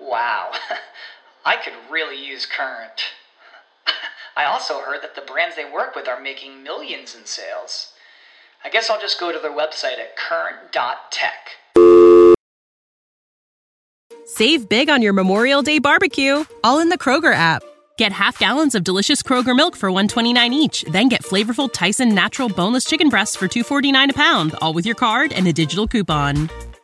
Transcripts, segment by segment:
Wow, I could really use Current. I also heard that the brands they work with are making millions in sales. I guess I'll just go to their website at current.tech. Save big on your Memorial Day barbecue, all in the Kroger app. Get half gallons of delicious Kroger milk for 129 each, then get flavorful Tyson natural boneless chicken breasts for 249 a pound, all with your card and a digital coupon.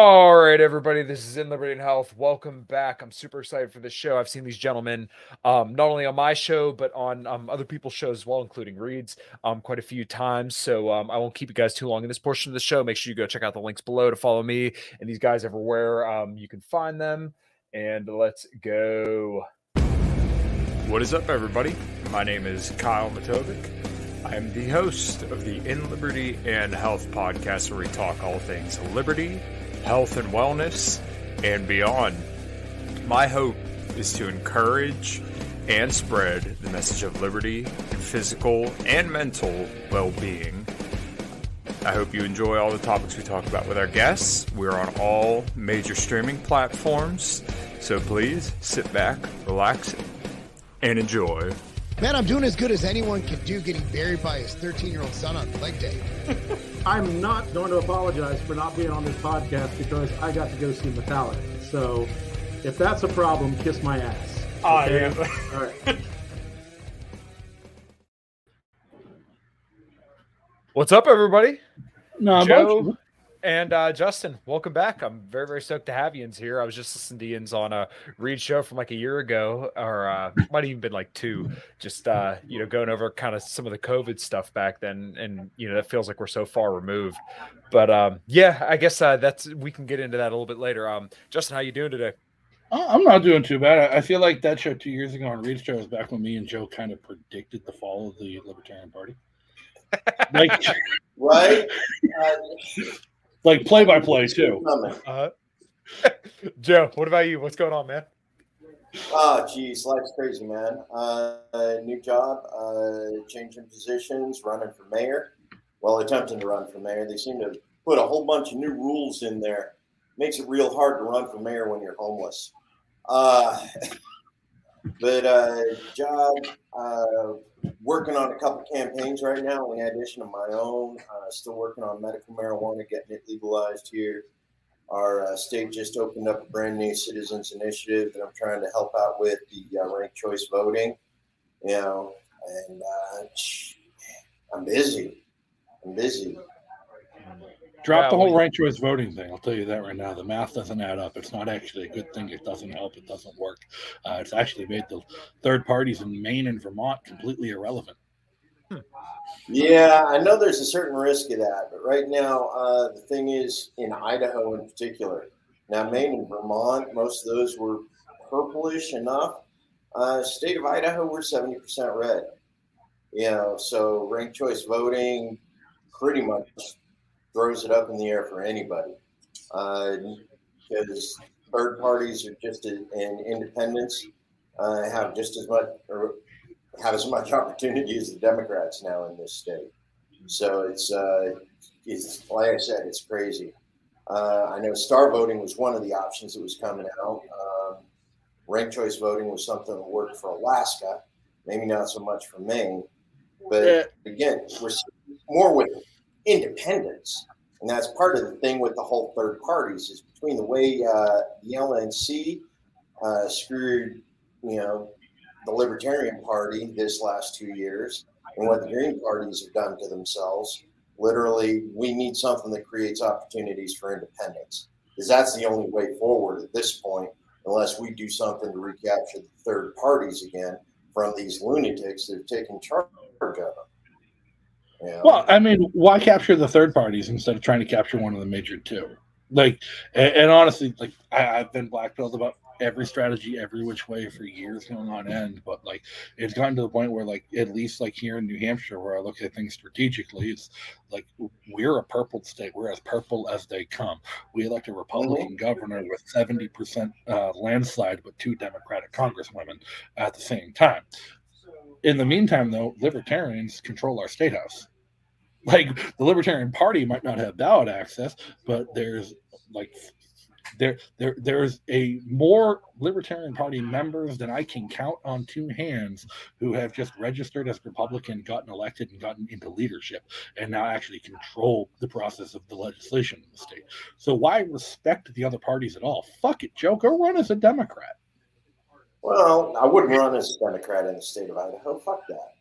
All right, everybody. This is in Liberty and Health. Welcome back. I'm super excited for this show. I've seen these gentlemen um, not only on my show but on um, other people's shows as well, including Reed's, um, quite a few times. So um, I won't keep you guys too long in this portion of the show. Make sure you go check out the links below to follow me and these guys everywhere um, you can find them. And let's go. What is up, everybody? My name is Kyle Matovcik. I am the host of the In Liberty and Health podcast, where we talk all things liberty health and wellness, and beyond. My hope is to encourage and spread the message of liberty and physical and mental well being. I hope you enjoy all the topics we talk about with our guests. We're on all major streaming platforms, so please sit back, relax, and enjoy. Man, I'm doing as good as anyone can do getting buried by his 13 year old son on leg day. I'm not going to apologize for not being on this podcast because I got to go see Metallica. So if that's a problem, kiss my ass. Oh, Okay? yeah. All right. What's up, everybody? No, Joe and uh, Justin, welcome back. I'm very, very stoked to have Ian's here. I was just listening to Ian's on a Reed show from like a year ago, or uh, might even been like two. Just uh, you know, going over kind of some of the COVID stuff back then, and you know, that feels like we're so far removed. But um, yeah, I guess uh, that's we can get into that a little bit later. Um, Justin, how you doing today? I- I'm not doing too bad. I- I feel like that show two years ago on Reed's show was back when me and Joe kind of predicted the fall of the Libertarian Party. Like, right? Uh, like play by play too. Uh, Joe, what about you? What's going on, man? Oh, geez, life's crazy, man. Uh, new job, uh, changing positions, running for mayor. Well, attempting to run for mayor. They seem to put a whole bunch of new rules in there. Makes it real hard to run for mayor when you're homeless. Uh, but uh, job, uh, working on a couple campaigns right now in addition to my own. Uh, still working on medical marijuana, getting it legalized here. Our uh, state just opened up a brand new citizens initiative that I'm trying to help out with the uh, ranked choice voting. You know, and uh, I'm busy. I'm busy. Drop Yeah, the whole we- ranked choice voting thing. I'll tell you that right now. The math doesn't add up. It's not actually a good thing. It doesn't help. It doesn't work. Uh, it's actually made the third parties in Maine and Vermont completely irrelevant. Yeah, I know there's a certain risk of that, but right now uh, the thing is in Idaho in particular. Now, Maine and Vermont, most of those were purplish enough. Uh, state of Idaho, we're 70% red. You know, so ranked choice voting pretty much throws it up in the air for anybody. Uh, because third parties are just as, and independents uh, have just as much or have as much opportunity as the Democrats now in this state. So it's uh, it's like I said, it's crazy. Uh, I know star voting was one of the options that was coming out. Um, ranked choice voting was something that worked for Alaska, maybe not so much for Maine. But again, we're more with independents, and that's part of the thing with the whole third parties is between the way uh, the LNC uh, screwed, you know, the Libertarian Party this last two years, and what the Green parties have done to themselves. Literally, we need something that creates opportunities for independence because that's the only way forward at this point, unless we do something to recapture the third parties again from these lunatics that have taken charge of them. Well, I mean, why capture the third parties instead of trying to capture one of the major two? Like, and, and honestly, like I, I've been blackpilled about every strategy every which way for years going on end but like it's gotten to the point where like at least like here in new hampshire where i look at things strategically it's like we're a purple state. We're as purple as they come. We elect a republican governor with 70% uh, landslide with two democratic congresswomen at the same time in the meantime though libertarians control our state house. Like the libertarian party might not have ballot access but there's like there there there's a more libertarian party members than i can count on two hands who have just registered as republican gotten elected and gotten into leadership and now actually control the process of the legislation in the state. So why respect the other parties at all? Fuck it joe. Go run as a democrat Well, I wouldn't run as a Democrat in the state of Idaho. Fuck that.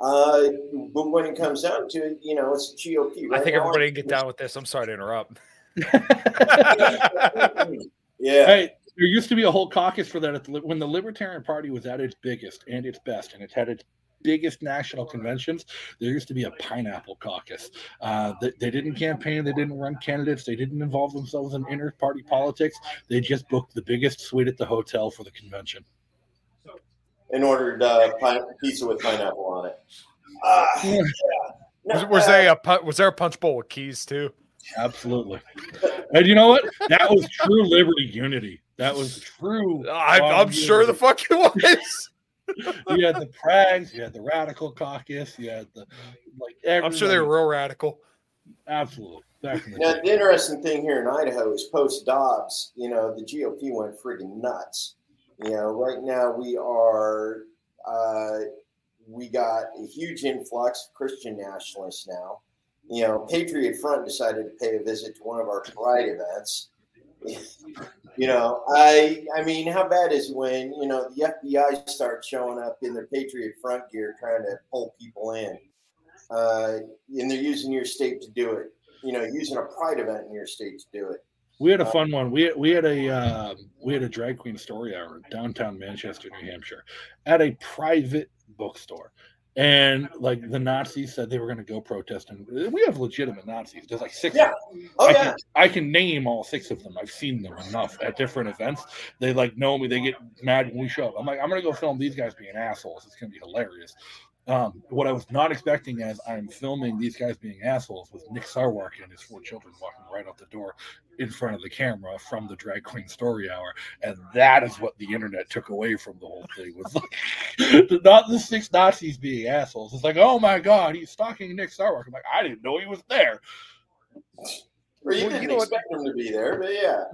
Uh, but when it comes down to it, you know, it's GOP. I think now. everybody can get down with this. I'm sorry to interrupt. Yeah. Hey, there used to be a whole caucus for that at the, when the Libertarian Party was at its biggest and its best, and it had its biggest national conventions. There used to be a pineapple caucus. Uh, they, they didn't campaign, they didn't run candidates, they didn't involve themselves in inter-party politics. They just booked the biggest suite at the hotel for the convention. And ordered uh, pine- pizza with pineapple on it. Ah, yeah. No, Was, was uh, there a was there a punch bowl with keys too? Absolutely. And you know what? That was true liberty unity. That was true. I, I'm sure the unity. fuck it was. you had the Prags, you had the Radical Caucus, you had the like. I'm sure they were real radical. absolutely back in the Now, the interesting thing here in Idaho is post Dobbs, you know, the GOP went friggin' nuts. You know, right now we are, uh, we got a huge influx of Christian nationalists now. You know, Patriot Front decided to pay a visit to one of our pride events. you know, I, I mean, how bad is when you know the FBI starts showing up in their Patriot Front gear trying to pull people in, uh, and they're using your state to do it you know, using a pride event in your state to do it. We had a fun one. We we had a um, we had a drag queen story hour downtown Manchester, New Hampshire, at a private bookstore. And like the Nazis said they were going to go protest, and we have legitimate Nazis. There's like six. Yeah. Oh I yeah, can, I can name all six of them. I've seen them enough at different events. They like know me. They get mad when we show up. I'm like, I'm gonna go film these guys being assholes. It's gonna be hilarious. Um, what I was not expecting as I'm filming these guys being assholes was Nick Sarwark and his four children walking right out the door in front of the camera from the drag queen story hour, and that is what the internet took away from the whole thing was like not the six Nazis being assholes. It's like, oh my god, he's stalking Nick Sarwark. I'm like, I didn't know he was there. or you Well, didn't you know what? expect them to be there, but yeah.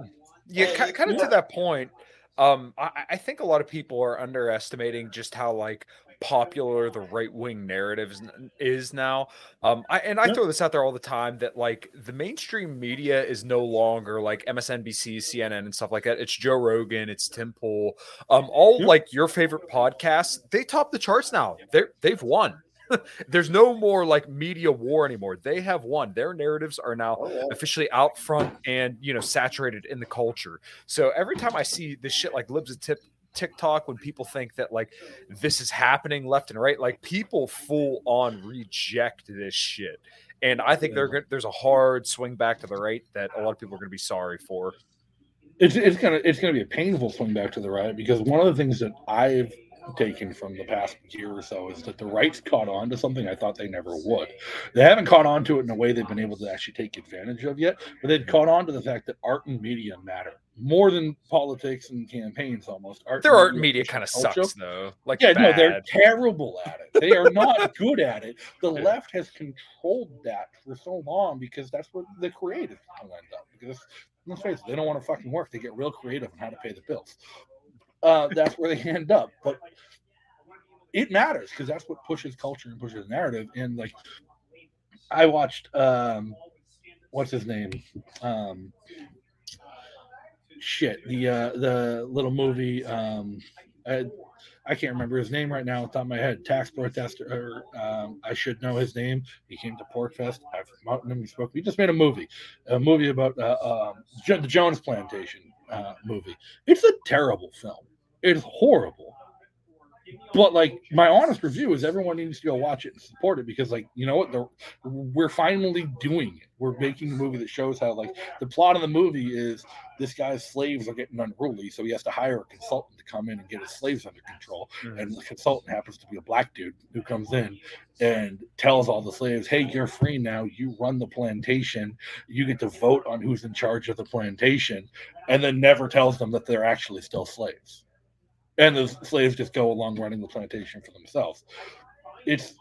Yeah, Uh, kind of yeah. to that point. Um, I, I think a lot of people are underestimating just how like popular the right wing narrative is, now. Um, I, and I throw this out there all the time that like the mainstream media is no longer like MSNBC, CNN, and stuff like that. It's Joe Rogan, it's Tim Pool, um, all Yep. like your favorite podcasts. They top the charts now. They're they've won. There's no more like media war anymore. They have won. Their narratives are now Oh, officially out front and you know saturated in the culture. So every time I see this shit like libs of tip TikTok when people think that like this is happening left and right, like people full on reject this shit. And I think they're. There's a hard swing back to the right that a lot of people are going to be sorry for. it's it's gonna it's gonna be a painful swing back to the right because one of the things that I've taken from the past year or so is that the right's caught on to something I thought they never would. They haven't caught on to it in a way they've been able to actually take advantage of yet, but they've caught on to the fact that art and media matter more than politics and campaigns almost. Art Their art media kind of culture. sucks though. Like Yeah, no, they're terrible at it. They are not good at it. The left has controlled that for so long because that's where the creative people end up. Because let's face it, they don't want to fucking work. They get real creative on how to pay the bills. Uh, that's where they end up. But it matters because that's what pushes culture and pushes narrative. And like, I watched, um, what's his name? Um, shit, the uh, the little movie. Um, uh, I can't remember his name right now on top of my head. Tax protester, um, I should know his name. He came to PorcFest. I've met him. He spoke. He just made a movie, a movie about uh, Jo- the Jones Plantation uh, movie. It's a terrible film. It's horrible. But like my honest review is everyone needs to go watch it and support it because like you know what the, we're finally doing it. We're making a movie that shows how like the plot of the movie is this guy's slaves are getting unruly, so he has to hire a consultant to come in and get his slaves under control. Mm. And the consultant happens to be a black dude who comes in and tells all the slaves, "Hey, you're free now. You run the plantation. You get to vote on who's in charge of the plantation," and then never tells them that they're actually still slaves and the slaves just go along running the plantation for themselves. It's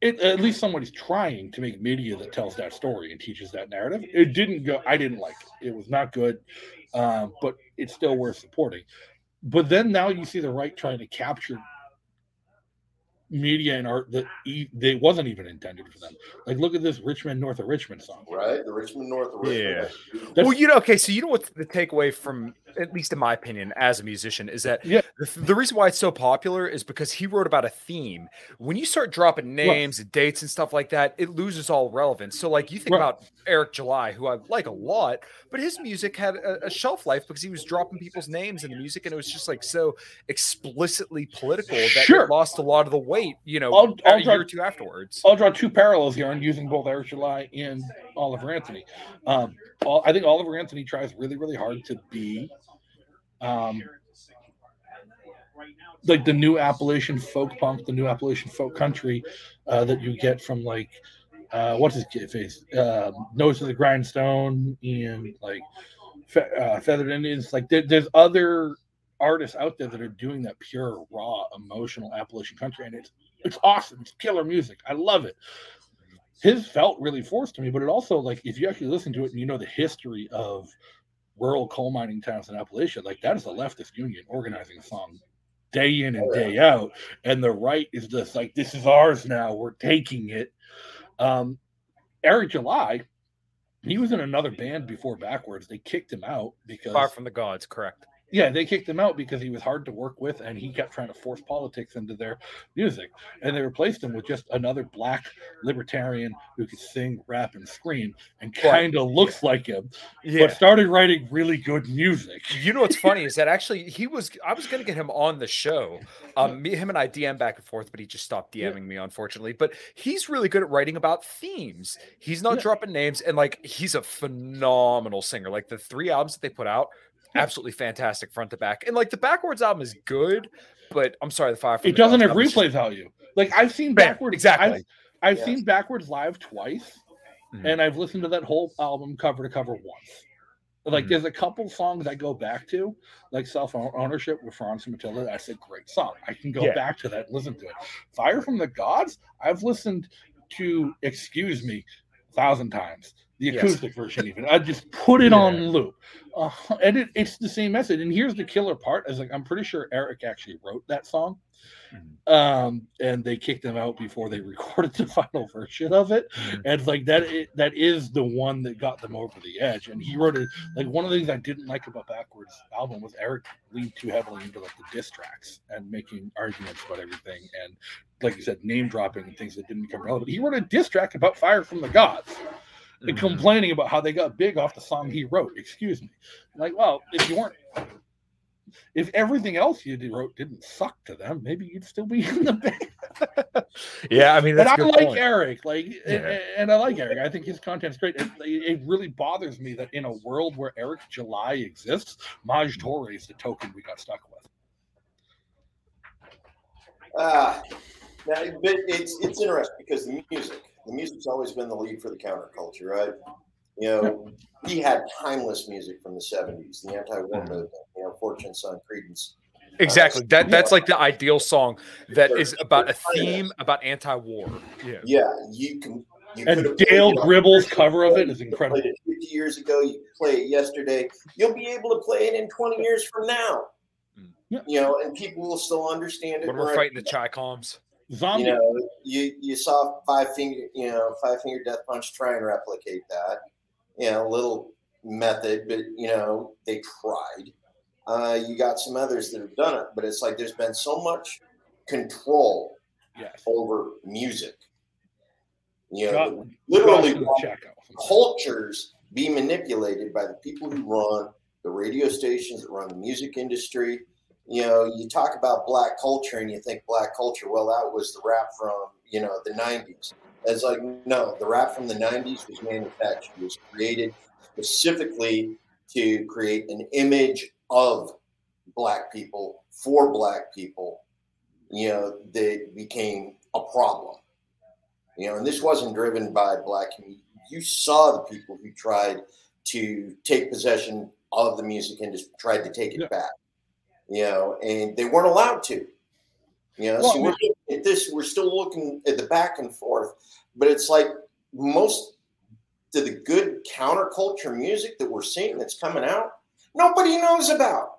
it at least somebody's trying to make media that tells that story and teaches that narrative. It didn't go. I didn't like it. It was not good, um, but it's still worth supporting. But then now you see the right trying to capture media and art that e- they wasn't even intended for them. Like look at this Rich Men North of Richmond song. Right, the Rich Men North of Richmond. Yeah. That's well, you know, okay, so you know what the takeaway from, at least in my opinion, as a musician, is that Yeah. the, the reason why it's so popular is because he wrote about a theme. When you start dropping names and dates and stuff like that, it loses all relevance. So, like, you think Right. about Eric July, who I like a lot, but his music had a, a shelf life because he was dropping people's names in the music, and it was just like so explicitly political that Sure. it lost a lot of the weight. You know, I'll- a I'll year or two afterwards. I'll draw two parallels here on using both Eric July and Oliver Anthony. Um, I think Oliver Anthony tries really, really hard to be um, like the new Appalachian folk punk, the new Appalachian folk country uh, that you get from like uh, what's his kid face, uh, Nose to the Grindstone, and like Fe- uh, Feathered Indians. Like there, there's other artists out there that are doing that pure, raw, emotional Appalachian country, and it's it's awesome. It's killer music. I love it. His felt really forced to me, but it also like if you actually listen to it and you know the history of rural coal mining towns in Appalachia, like that is a leftist union organizing song day in and day out. And the right is just like, this is ours now. We're taking it. Um, Eric July, he was in another band before Backwards. They kicked him out because Fire from the Gods, correct. Yeah, they kicked him out because he was hard to work with and he kept trying to force politics into their music. And they replaced him with just another black libertarian who could sing, rap, and scream and kind of looks like him, Yeah. but started writing really good music. You know what's funny is that actually he was I was gonna get him on the show. Um me him and I DM back and forth, but he just stopped Yeah. DMing me, unfortunately. But he's really good at writing about themes. He's not Yeah. dropping names and like he's a phenomenal singer. Like the three albums that they put out, absolutely fantastic front to back. And like the backwards album is good, but I'm sorry, the fire from It the doesn't have replay value. Like I've seen backwards exactly. I've, I've Yeah. seen backwards live twice, Mhm. and I've listened to that whole album cover to cover once. Like Mhm. there's a couple songs I go back to, like Self Ownership with Franz and Matilda. That's a great song. I can go Yeah. back to that listen to it. Fire from the Gods, I've listened to Excuse Me a thousand times. The Yes. acoustic version, even. I just put it Yeah. on loop. Uh, and it, it's the same message. And here's the killer part: is like I'm pretty sure Eric actually wrote that song. Mhm. Um, and they kicked him out before they recorded the final version of it. Mhm. And it's like that i- that is the one that got them over the edge. And he wrote it like one of the things I didn't like about Backwards album was Eric leaned too heavily into like the diss tracks and making arguments about everything and like you said, name dropping and things that didn't become relevant. He wrote a diss track about Fire from the Gods and Mhm. complaining about how they got big off the song he wrote. Excuse me. Like, well, if you weren't if everything else you wrote didn't suck to them, maybe you'd still be in the band. Yeah, I mean And that's I a good like point. Eric, like, and, Yeah. and I like Eric. I think his content's great. It, it really bothers me that in a world where Eric July exists, Maj Toure is the token we got stuck with. Ah, now, but it's it's interesting because the music, the music's always been the lead for the counterculture, right? You know, he had timeless music from the '70s, the anti-war Mhm. movement. You know, Fortune, Son, Creedence. Exactly. That that's Yeah. like the ideal song that is about a theme about anti-war. Yeah. Yeah, you can. You And Dale played it Gribble's cover of it you is could've incredible. Played it 50 years ago. You could play it yesterday. You'll be able to play it in 20 years from now. Mm. Yeah. You know, and people will still understand it. When we're fighting the recognize Chi Coms. Zombie. you know, you you saw five finger, you know, five finger death punch try and replicate that. You know, a little method, but you know, they tried. Uh, you got some others that have done it, but it's like there's been so much control Yes. over music. You know, Got- literally cultures be manipulated by the people who run the radio stations that run the music industry. You know, you talk about black culture and you think black culture, well, that was the rap from, you know, the 90s. It's like, no, the rap from the 90s was manufactured, it was created specifically to create an image of black people for black people, you know, that became a problem. You know, and this wasn't driven by black community. You saw the people who tried to take possession of the music and just tried to take it Yeah. back. You know, and they weren't allowed to. You know, Well, so we're at this, we're still looking at the back and forth, but it's like most to the good counterculture music that we're seeing that's coming out, nobody knows about.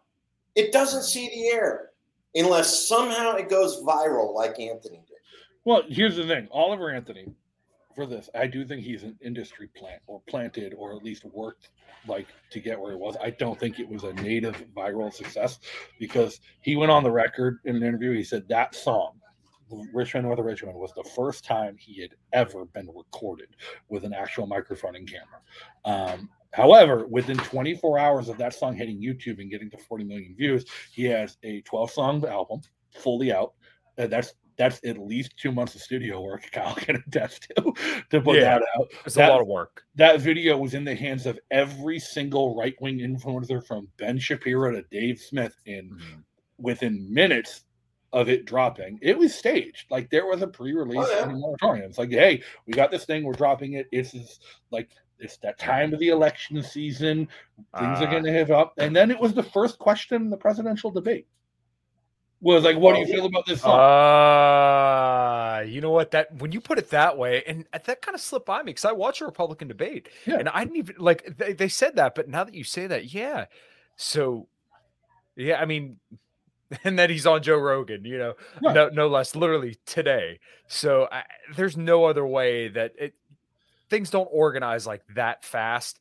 It doesn't see the air unless somehow it goes viral like Anthony did. Well, here's the thing. Oliver Anthony, for this, I do think he's an industry plant or planted or at least worked like to get where he was. I don't think it was a native viral success because he went on the record in an interview. He said that song, Rich Men North of Richmond, was the first time he had ever been recorded with an actual microphone and camera. Um, However, within 24 hours of that song hitting YouTube and getting to 40 million views, he has a 12 song album fully out. Uh, that's that's at least two months of studio work. Kyle can attest to to put Yeah. that out. It's That- a lot of work. That video was in the hands of every single right wing influencer from Ben Shapiro to Dave Smith in Mm-hmm. within minutes of it dropping. It was staged. Like there was a pre-release Oh, yeah. moratorium. It's like, hey, we got this thing, we're dropping it. It's is like it's that time of the election season. Things are Ah. going to have up. And then it was the first question in the presidential debate. Was like, what do you Oh, feel about this song? Uh, you know what? That when you put it that way, and that kind of slipped by me because I watched a Republican debate, Yeah. and I didn't even like they, they said that, but now that you say that, yeah. So, yeah, I mean, and that he's on Joe Rogan, you know, Right. no, no less, literally today. So I, there's no other way that it things don't organize like that fast.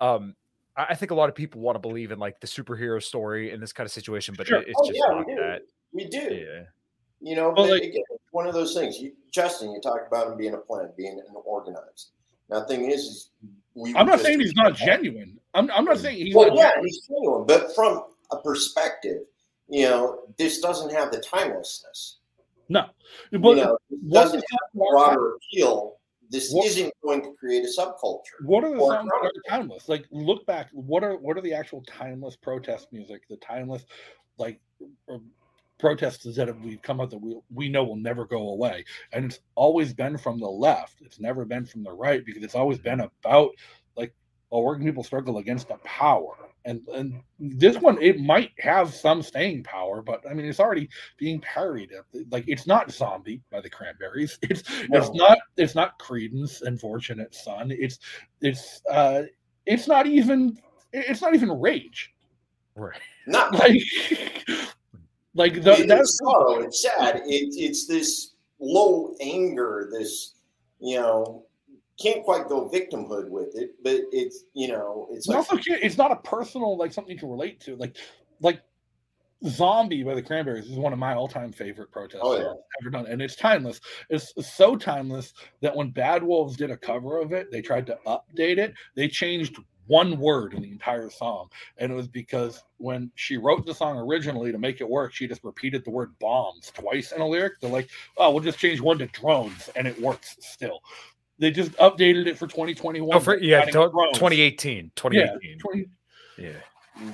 Um, I I think a lot of people want to believe in like the superhero story in this kind of situation, but Sure. it- it's Oh, just yeah, not that. We do. Yeah. You know, Well, but like- again, one of those things. You, Justin, you talk about him being a plan, being an organized. Now, the thing is, is we I'm not saying he's not genuine. I'm, I'm not saying he's Well, not yeah, genuine. he's genuine, but from a perspective, you know, this doesn't have the timelessness. No. But you know, it doesn't have the broader appeal. This isn't going to create a subculture. What are the songs that are timeless? Like, look back. What are what are the actual timeless protest music? The timeless, like, protests that have we've come up that we we know will never go away, and it's always been from the left. It's never been from the right because it's always been about like, well, working people struggle against the power. And and this one, it might have some staying power, but I mean, it's already being parried. Like, it's not "Zombie" by the Cranberries. It's it's not it's not Creedence and "Unfortunate Son." It's it's uh it's not even it's not even rage Right. Not like like the, it- that's sorrow. It's sad. It, it's this low anger. This, you know, can't quite go victimhood with it, but it's you know, it's it's like also it's not a personal like something you can relate to like like zombie by the cranberries is one of my all-time favorite protests Oh, yeah. ever done and it's timeless it's so timeless that when bad wolves did a cover of it they tried to update it they changed one word in the entire song and it was because when she wrote the song originally to make it work she just repeated the word bombs twice in a lyric they're like oh we'll just change one to drones and it works still they just updated it for 2021 Oh, for, yeah, adding to- drones. 2018. 2018. 20, Yeah.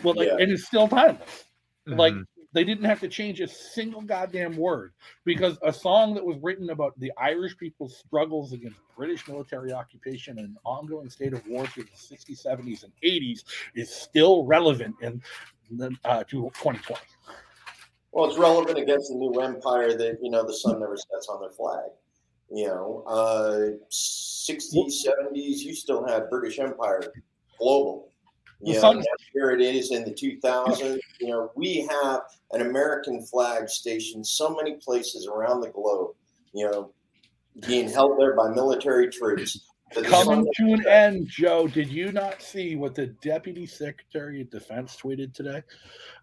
well, like, Yeah. and it's still timeless. Like Mhm. They didn't have to change a single goddamn word because a song that was written about the Irish people's struggles against British military occupation and an ongoing state of war through the 60s, 70s, and 80s is still relevant in uh, to 2020. well, it's relevant against the new empire that you know the sun never sets on their flag. You know, uh, 60s, 70s, you still had British Empire global. The You know, sun- here it is in the 2000s. You know, we have an American flag stationed so many places around the globe. You know, being held there by military troops. Coming to an end, Joe. Did you not see what the Deputy Secretary of Defense tweeted today?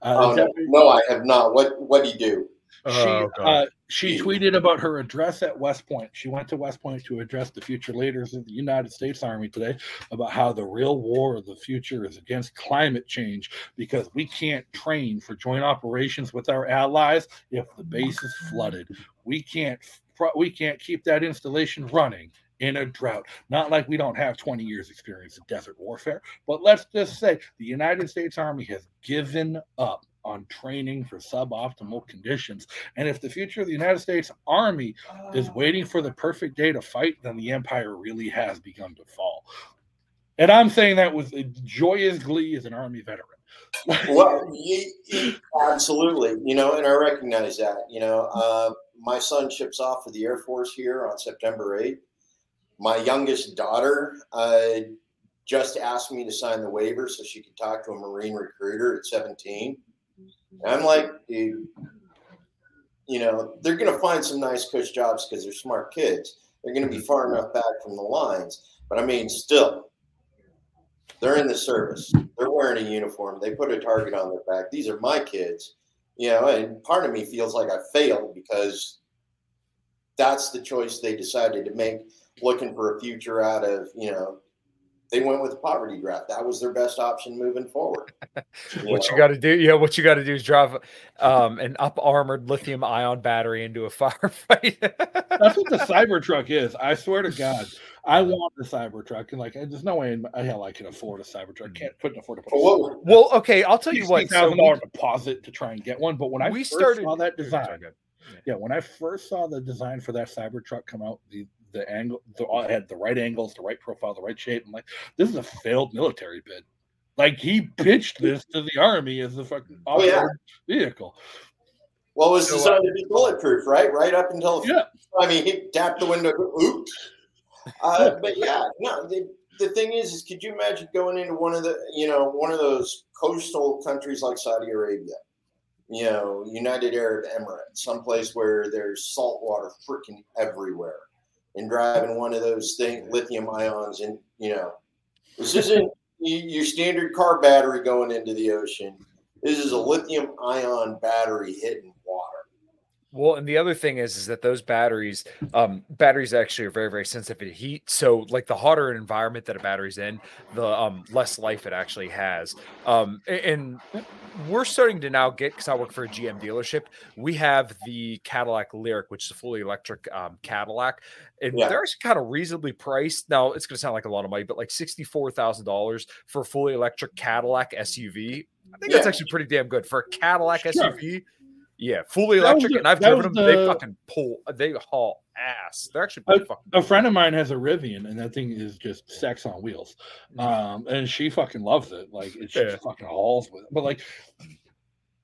Uh, oh, no, no, I have not. What What do you do? She, oh, uh, she tweeted about her address at West Point. She went to West Point to address the future leaders of the United States Army today about how the real war of the future is against climate change because we can't train for joint operations with our allies if the base is flooded. We can't we can't keep that installation running in a drought. Not like we don't have 20 years experience in desert warfare, but let's just say the United States Army has given up on training for suboptimal conditions. And if the future of the United States Army is waiting for the perfect day to fight, then the empire really has begun to fall. And I'm saying that with joyous glee as an Army veteran. well, absolutely. You know, and I recognize that. You know, uh, my son ships off for the Air Force here on September 8th. My youngest daughter uh, just asked me to sign the waiver so she could talk to a Marine recruiter at 17 and I'm like, dude, you know, they're going to find some nice cush jobs because they're smart kids. They're going to be mm-hmm. far enough back from the lines. But I mean, still, they're in the service. They're wearing a uniform. They put a target on their back. These are my kids, you know, and part of me feels like I failed because that's the choice they decided to make, looking for a future out of, you know, they went with the poverty draft. That was their best option moving forward. You what know? you got to do, yeah, what you got to do is drive um, an up armored lithium ion battery into a firefight. That's what the Cybertruck is. I swear to God, I want the Cybertruck, and like, there's no way in hell I can afford a Cybertruck. Can't couldn't afford to put. Well, well, okay, I'll tell you what. Thousand dollar deposit to try and get one, but when I we started saw that design, yeah. yeah, when I first saw the design for that Cybertruck come out, the the angle, the, uh, had the right angles, the right profile, the right shape. I'm like, this is a failed military bid. Like he pitched this to the army as a fucking oh, yeah. vehicle. Well, it was so, designed uh, to be bulletproof, right? Right up until yeah. I mean, he tapped the window. Oops. Uh, but yeah, no. The, the thing is, is could you imagine going into one of the, you know, one of those coastal countries like Saudi Arabia, you know, United Arab Emirates, someplace where there's salt water freaking everywhere and driving one of those things, lithium ions, and you know, this isn't your standard car battery going into the ocean. This is a lithium ion battery hitting. Well, and the other thing is, is that those batteries, um, batteries actually are very, very sensitive to heat. So, like the hotter an environment that a battery's in, the um, less life it actually has. Um, and we're starting to now get because I work for a GM dealership. We have the Cadillac Lyriq, which is a fully electric um, Cadillac, and yeah. they're actually kind of reasonably priced. Now, it's going to sound like a lot of money, but like sixty-four thousand dollars for a fully electric Cadillac SUV. I think yeah. that's actually pretty damn good for a Cadillac sure. SUV. Yeah, fully electric, the, and I've driven them. The, they fucking pull, they haul ass. They're actually a, fucking. A friend of mine has a Rivian, and that thing is just sex on wheels. Mm. Um, and she fucking loves it. Like it yeah. just fucking hauls with it. But like,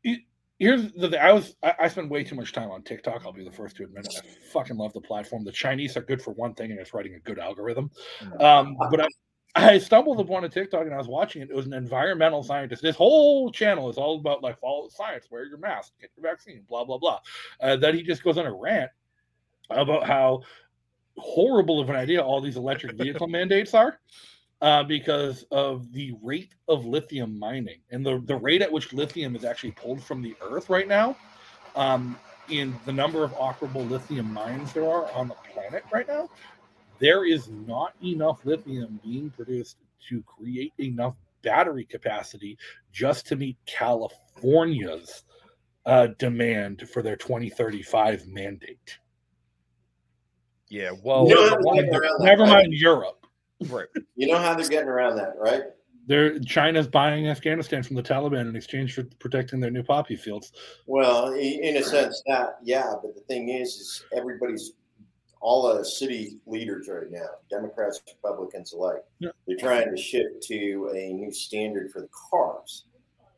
it, here's the thing. I was I, I spend way too much time on TikTok. I'll be the first to admit it. I fucking love the platform. The Chinese are good for one thing, and it's writing a good algorithm. Mm. Um, but I, I stumbled upon a TikTok and I was watching it. It was an environmental scientist. This whole channel is all about like follow the science, wear your mask, get your vaccine, blah blah blah. Uh, that he just goes on a rant about how horrible of an idea all these electric vehicle mandates are. Uh, because of the rate of lithium mining and the, the rate at which lithium is actually pulled from the earth right now, um, in the number of operable lithium mines there are on the planet right now, there is not enough lithium being produced to create enough battery capacity just to meet California's uh, demand for their 2035 mandate. Yeah, well, you know never mind Europe. Right. You know how they're getting around that, right? They're China's buying Afghanistan from the Taliban in exchange for protecting their new poppy fields. Well, in a sense, that yeah, but the thing is, is everybody's all the city leaders right now, Democrats, Republicans alike, yeah. they're trying to shift to a new standard for the cars.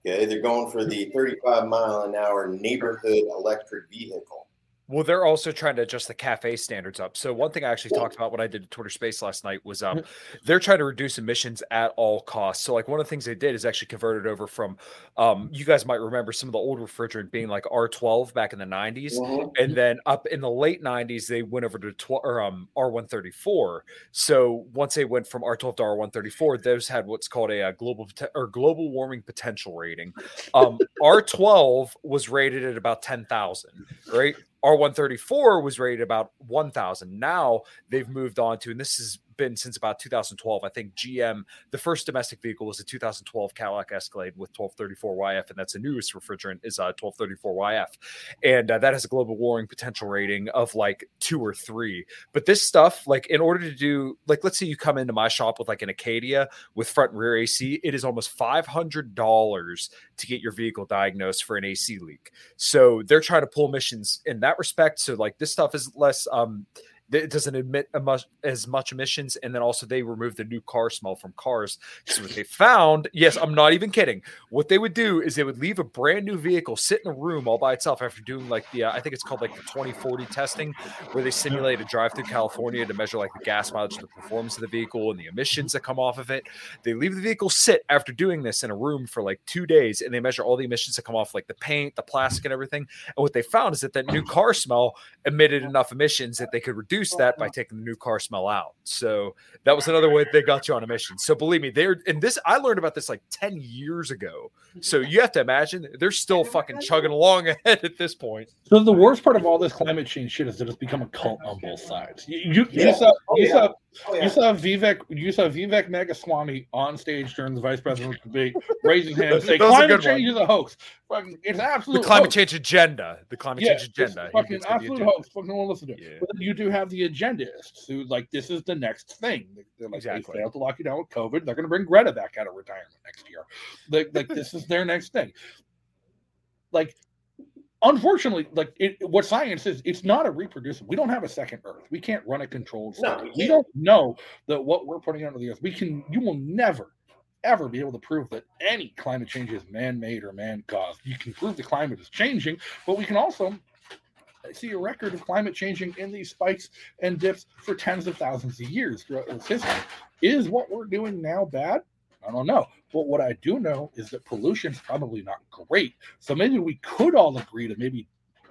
Okay, they're going for the 35 mile an hour neighborhood electric vehicle. Well, they're also trying to adjust the cafe standards up. So one thing I actually talked about when I did Twitter Space last night was um, they're trying to reduce emissions at all costs. So like one of the things they did is actually converted over from, um, you guys might remember some of the old refrigerant being like R12 back in the 90s, Mhm. and then up in the late 90s they went over to 12 or um R134. So once they went from R12 to R134, those had what's called a, uh global pote- or global warming potential rating. Um, R12 was rated at about 10,000, right? R134 was rated about 1,000. Now they've moved on to, and this has been since about 2012. I think GM, the first domestic vehicle was a 2012 Cadillac Escalade with 1234YF, and that's the newest refrigerant is uh, 1234YF, and uh, that has a global warming potential rating of like two or three. But this stuff, like in order to do, like let's say you come into my shop with like an Acadia with front and rear AC, it is almost five hundred dollars to get your vehicle diagnosed for an AC leak. So they're trying to pull emissions in that respect. So like this stuff is less um it doesn't emit much, as much emissions and then also they removed the new car smell from cars. So what they found. Yes i'm not even kidding. What they would do is they would leave a brand new vehicle sit in a room all by itself after doing like the uh, i think it's called like the 2040 testing where they simulate a drive through california to measure like the gas mileage the performance of the vehicle and the emissions that come off of it. They leave the vehicle sit after doing this in a room for like two days and they measure all the emissions that come off like the paint the plastic and everything. And what they found is that that new car smell emitted enough emissions that they could reduce that by taking the new car smell out. So that was another way they got you on emissions. So believe me, they're and this I learned about this like 10 years ago. So you have to imagine they're still fucking chugging along ahead at this point. So the worst part of all this climate change shit is that it's become a cult on both sides. You you, you saw Oh, you yeah. saw Oh, yeah. you saw Vivek you saw Vivek Ramaswamy on stage during the vice president's debate raise his hand and say That was a climate good one. change is a hoax. Fucking, it's absolute The climate hoax. change agenda. The climate Yeah, change agenda. He fucking gets absolute agenda. hoax. Fucking no one listen to it. Yeah. But you do have the agendaists who like this is the next thing. They're like Exactly. they failed to lock you down with COVID. They're going to bring Greta back out of retirement next year. Like, like this is their next thing. Like, unfortunately, like it, what science is, it's not a reproducible. We don't have a second Earth. We can't run a controlled No, study. we don't know that what we're putting onto the Earth. We can. You will never. Ever be able to prove that any climate change is man-made or man-caused? You can prove the climate is changing, but we can also see a record of climate changing in these spikes and dips for tens of thousands of years throughout its history. Is what we're doing now bad? I don't know. But what I do know is that pollution's probably not great. So maybe we could all agree to maybe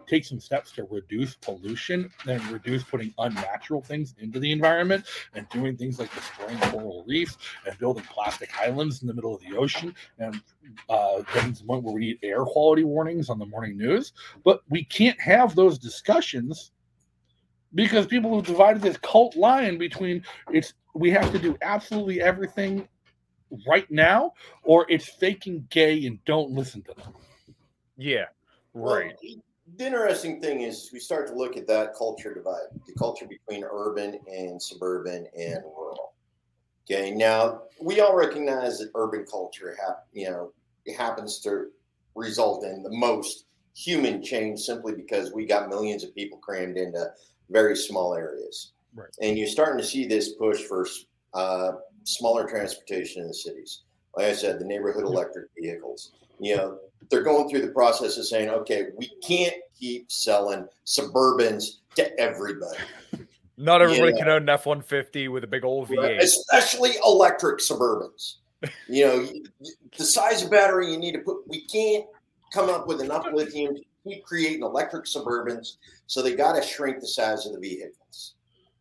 take some steps to reduce pollution and reduce putting unnatural things into the environment and doing things like destroying coral reefs and building plastic islands in the middle of the ocean and uh, getting to the point where we need air quality warnings on the morning news. But we can't have those discussions because people have divided this cult line between it's we have to do absolutely everything right now or it's faking gay and don't listen to them. Yeah. Well, Right. the interesting thing is we start to look at that culture divide, the culture between urban and suburban and rural. Okay, now we all recognize that urban culture, hap- you know, it happens to result in the most human change simply because we got millions of people crammed into very small areas. Right. And you're starting to see this push for uh, smaller transportation in the cities. Like I said, the neighborhood electric vehicles. You know, they're going through the process of saying, okay, we can't keep selling Suburbans to everybody, Not everybody Yeah. can own an F one fifty with a big old V eight. especially electric Suburbans. You know, the size of battery you need to put, we can't come up with enough lithium to keep creating electric Suburbans. So they got to shrink the size of the vehicles.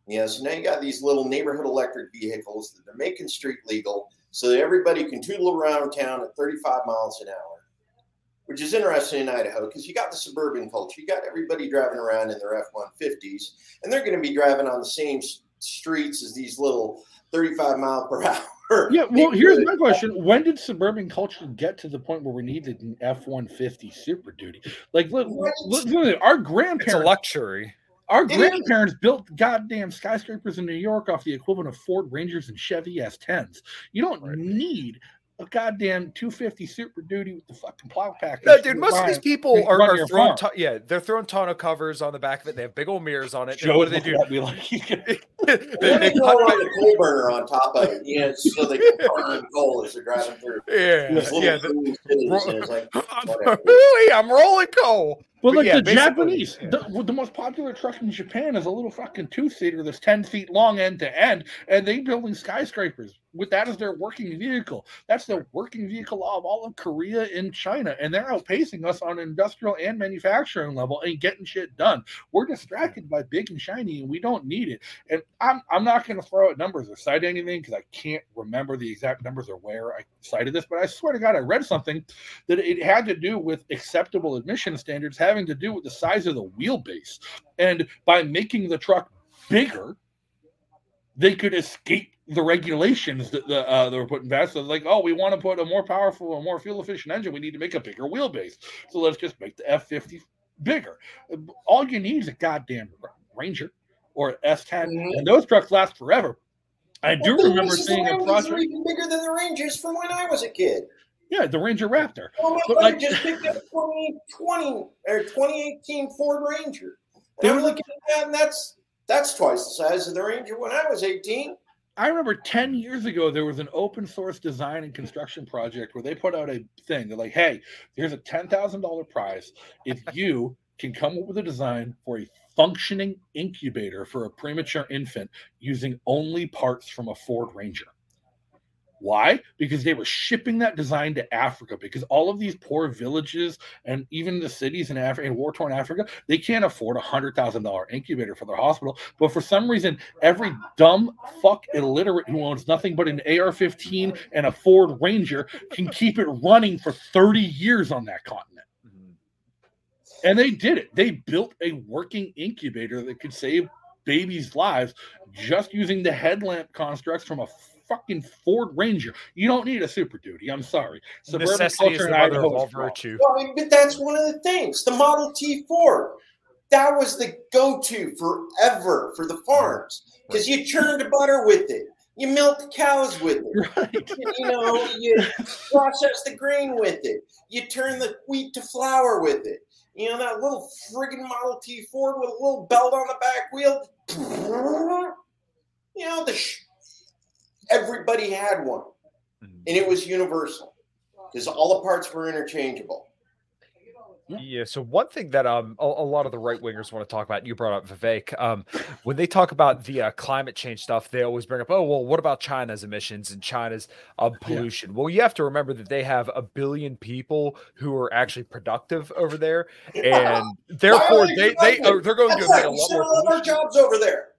You know, so now you got these little neighborhood electric vehicles that they're making street legal so that everybody can tootle around town at 35 miles an hour, which is interesting in Idaho because you got the suburban culture. You got everybody driving around in their F 150s, and they're going to be driving on the same streets as these little 35 mile per hour. Yeah, well, here's my question: When did suburban culture get to the point where we needed an F one fifty Super Duty? Like, look, Right. look, look, our It's a luxury. Our It is. grandparents built goddamn skyscrapers in New York off the equivalent of Ford Rangers and Chevy S10s. You don't Right. need a goddamn 250 Super Duty with the fucking plow package. No, dude, most of these people are, are throwing, farm. ta- yeah, they're throwing tonneau covers on the back of it. They have big old mirrors on it. And Joe what do they look do? at me like, they, Then they they throw cut on my- the coal burner on top of it, yeah, so they can burn coal as they're driving through. yeah, yeah. the- cool cities, and it's like, I'm, I'm rolling coal. But, But like yeah, the Japanese, yeah. the, the most popular truck in Japan is a little fucking two seater that's 10 feet long end to end, and they're building skyscrapers with that as their working vehicle. That's the working vehicle of all of Korea and China, and they're outpacing us on industrial and manufacturing level and getting shit done. We're distracted by big and shiny, and we don't need it. And I'm I'm not going to throw out numbers or cite anything because I can't remember the exact numbers or where I cited this, but I swear to God, I read something that it had to do with acceptable admission standards having to do with the size of the wheelbase. And by making the truck bigger, they could escape the regulations that the uh, that were put in. So like, oh, we want to put a more powerful and more fuel efficient engine. We need to make a bigger wheelbase. So let's just make the F fifty bigger. All you need is a goddamn Ranger or S 10 Mhm. and those trucks last forever. I do Well, remember seeing a project. bigger than the Rangers from when I was a kid. Yeah, the Ranger Raptor. Oh my But, like- I just picked up 2020 or 2018 Ford Ranger. They were- looking at that, and that's that's twice the size of the Ranger when I was 18. I remember 10 years ago, there was an open source design and construction project where they put out a thing. They're like, hey, here's a $10,000 prize if you can come up with a design for a functioning incubator for a premature infant using only parts from a Ford Ranger. Why? Because they were shipping that design to Africa because all of these poor villages and even the cities in Africa, in war torn Africa, they can't afford a hundred thousand dollar incubator for their hospital. But for some reason, every dumb fuck illiterate who owns nothing but an AR-15 and a Ford Ranger can keep it running for 30 years on that continent. And they did it. They built a working incubator that could save babies' lives just using the headlamp constructs from a fucking Ford Ranger. You don't need a super duty. I'm sorry. Suburban Necessity is culture the in mother Idaho of all virtue. Well, I mean, but that's one of the things. The Model T Ford, that was the go-to forever for the farms mm, because you churned butter with it, you milked cows with it, Right. you know, you process the grain with it, you turn the wheat to flour with it. You know that little friggin' Model T Ford with a little belt on the back wheel. You know the. Sh- everybody had one, Mhm. and it was universal because all the parts were interchangeable. Yeah. So one thing that um a, a lot of the right wingers want to talk about, you brought up Vivek, um, when they talk about the uh, climate change stuff, they always bring up, oh well, what about China's emissions and China's um, pollution? Well, you have to remember that they have a billion people who are actually productive over there, and therefore they they are, they're going to That's emit right. a lot more all of our jobs over there.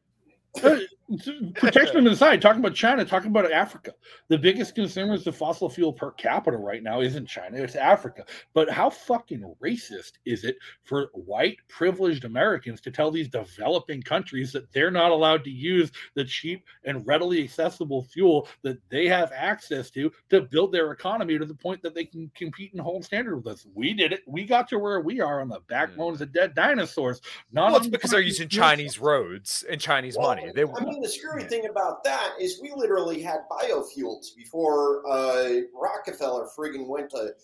Protection aside, talking about China, talking about Africa. The biggest consumers of fossil fuel per capita right now isn't China, it's Africa. But how fucking racist is it for white privileged Americans to tell these developing countries that they're not allowed to use the cheap and readily accessible fuel that they have access to to build their economy to the point that they can compete and hold standard with us? We did it. We got to where we are on the backbones of dead dinosaurs. Not Well, it's because they're using Chinese roads and Chinese Well, money. They I mean, the screwy thing about that is we literally had biofuels before uh, Rockefeller friggin' went to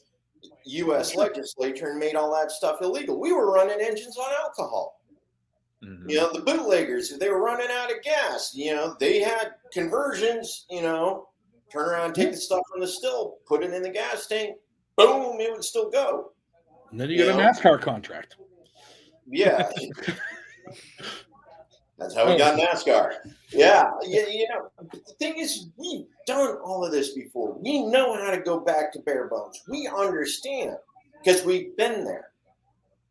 U.S. legislature and made all that stuff illegal. We were running engines on alcohol. Mhm. You know, the bootleggers, they were running out of gas. You know, they had conversions, you know, turn around, take the stuff from the still, put it in the gas tank, boom, it would still go. And then you get a NASCAR contract. Yeah. That's how we got NASCAR. Yeah, you, you know, the thing is, we've done all of this before. We know how to go back to bare bones. We understand because we've been there,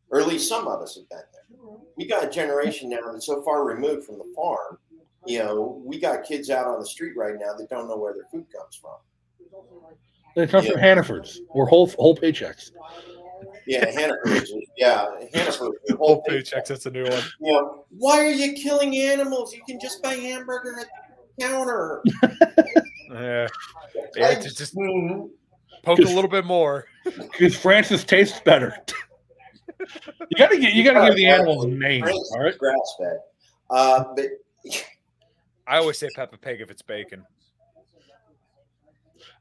or at least some of us have been there. We got a generation now that's so far removed from the farm. You know, we got kids out on the street right now that don't know where their food comes from. They come from Yeah. Hannaford's or whole whole paychecks. Yeah, Hannaford. yeah, Hannaford. Whole whole thing. paychecks. That's a new one. You know, why are you killing animals? You can just buy hamburger at the counter. Yeah. Yeah, just, just poke a little bit more. Because Francis tastes better. you gotta get you gotta give the animals names, Frank's all right? grass fed. Uh, but I always say Peppa Pig if it's bacon.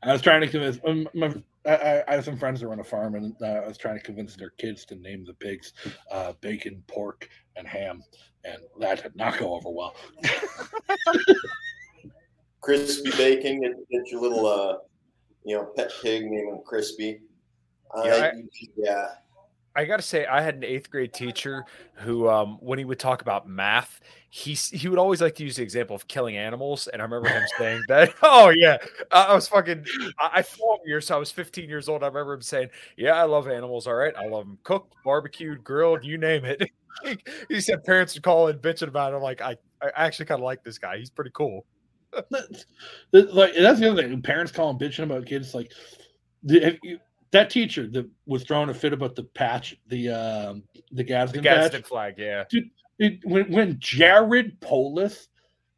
I was trying to convince um, my, I, I- I have some friends that run a farm, and uh, I was trying to convince their kids to name the pigs uh, bacon, pork, and ham, and that did not go over well. crispy bacon, get, get your little uh, you know pet pig, name him Crispy. Uh, Yeah, yeah, I got to say, I had an eighth grade teacher who, um, when he would talk about math, he he would always like to use the example of killing animals. And I remember him saying that. Oh yeah, I, I was fucking. I, I fought years, so I was 15 years old. I remember him saying, "Yeah, I love animals. All right, I love them cooked, barbecued, grilled, you name it." he said parents would call and bitching about it. I'm like, I I actually kind of like this guy. He's pretty cool. Like that's the other thing. Parents call and bitching about kids. Like, the, you, that teacher that was throwing a fit about the patch, the um, the Gadsden, the Gadsden patch, flag, yeah. Dude, it, when when Jared Polis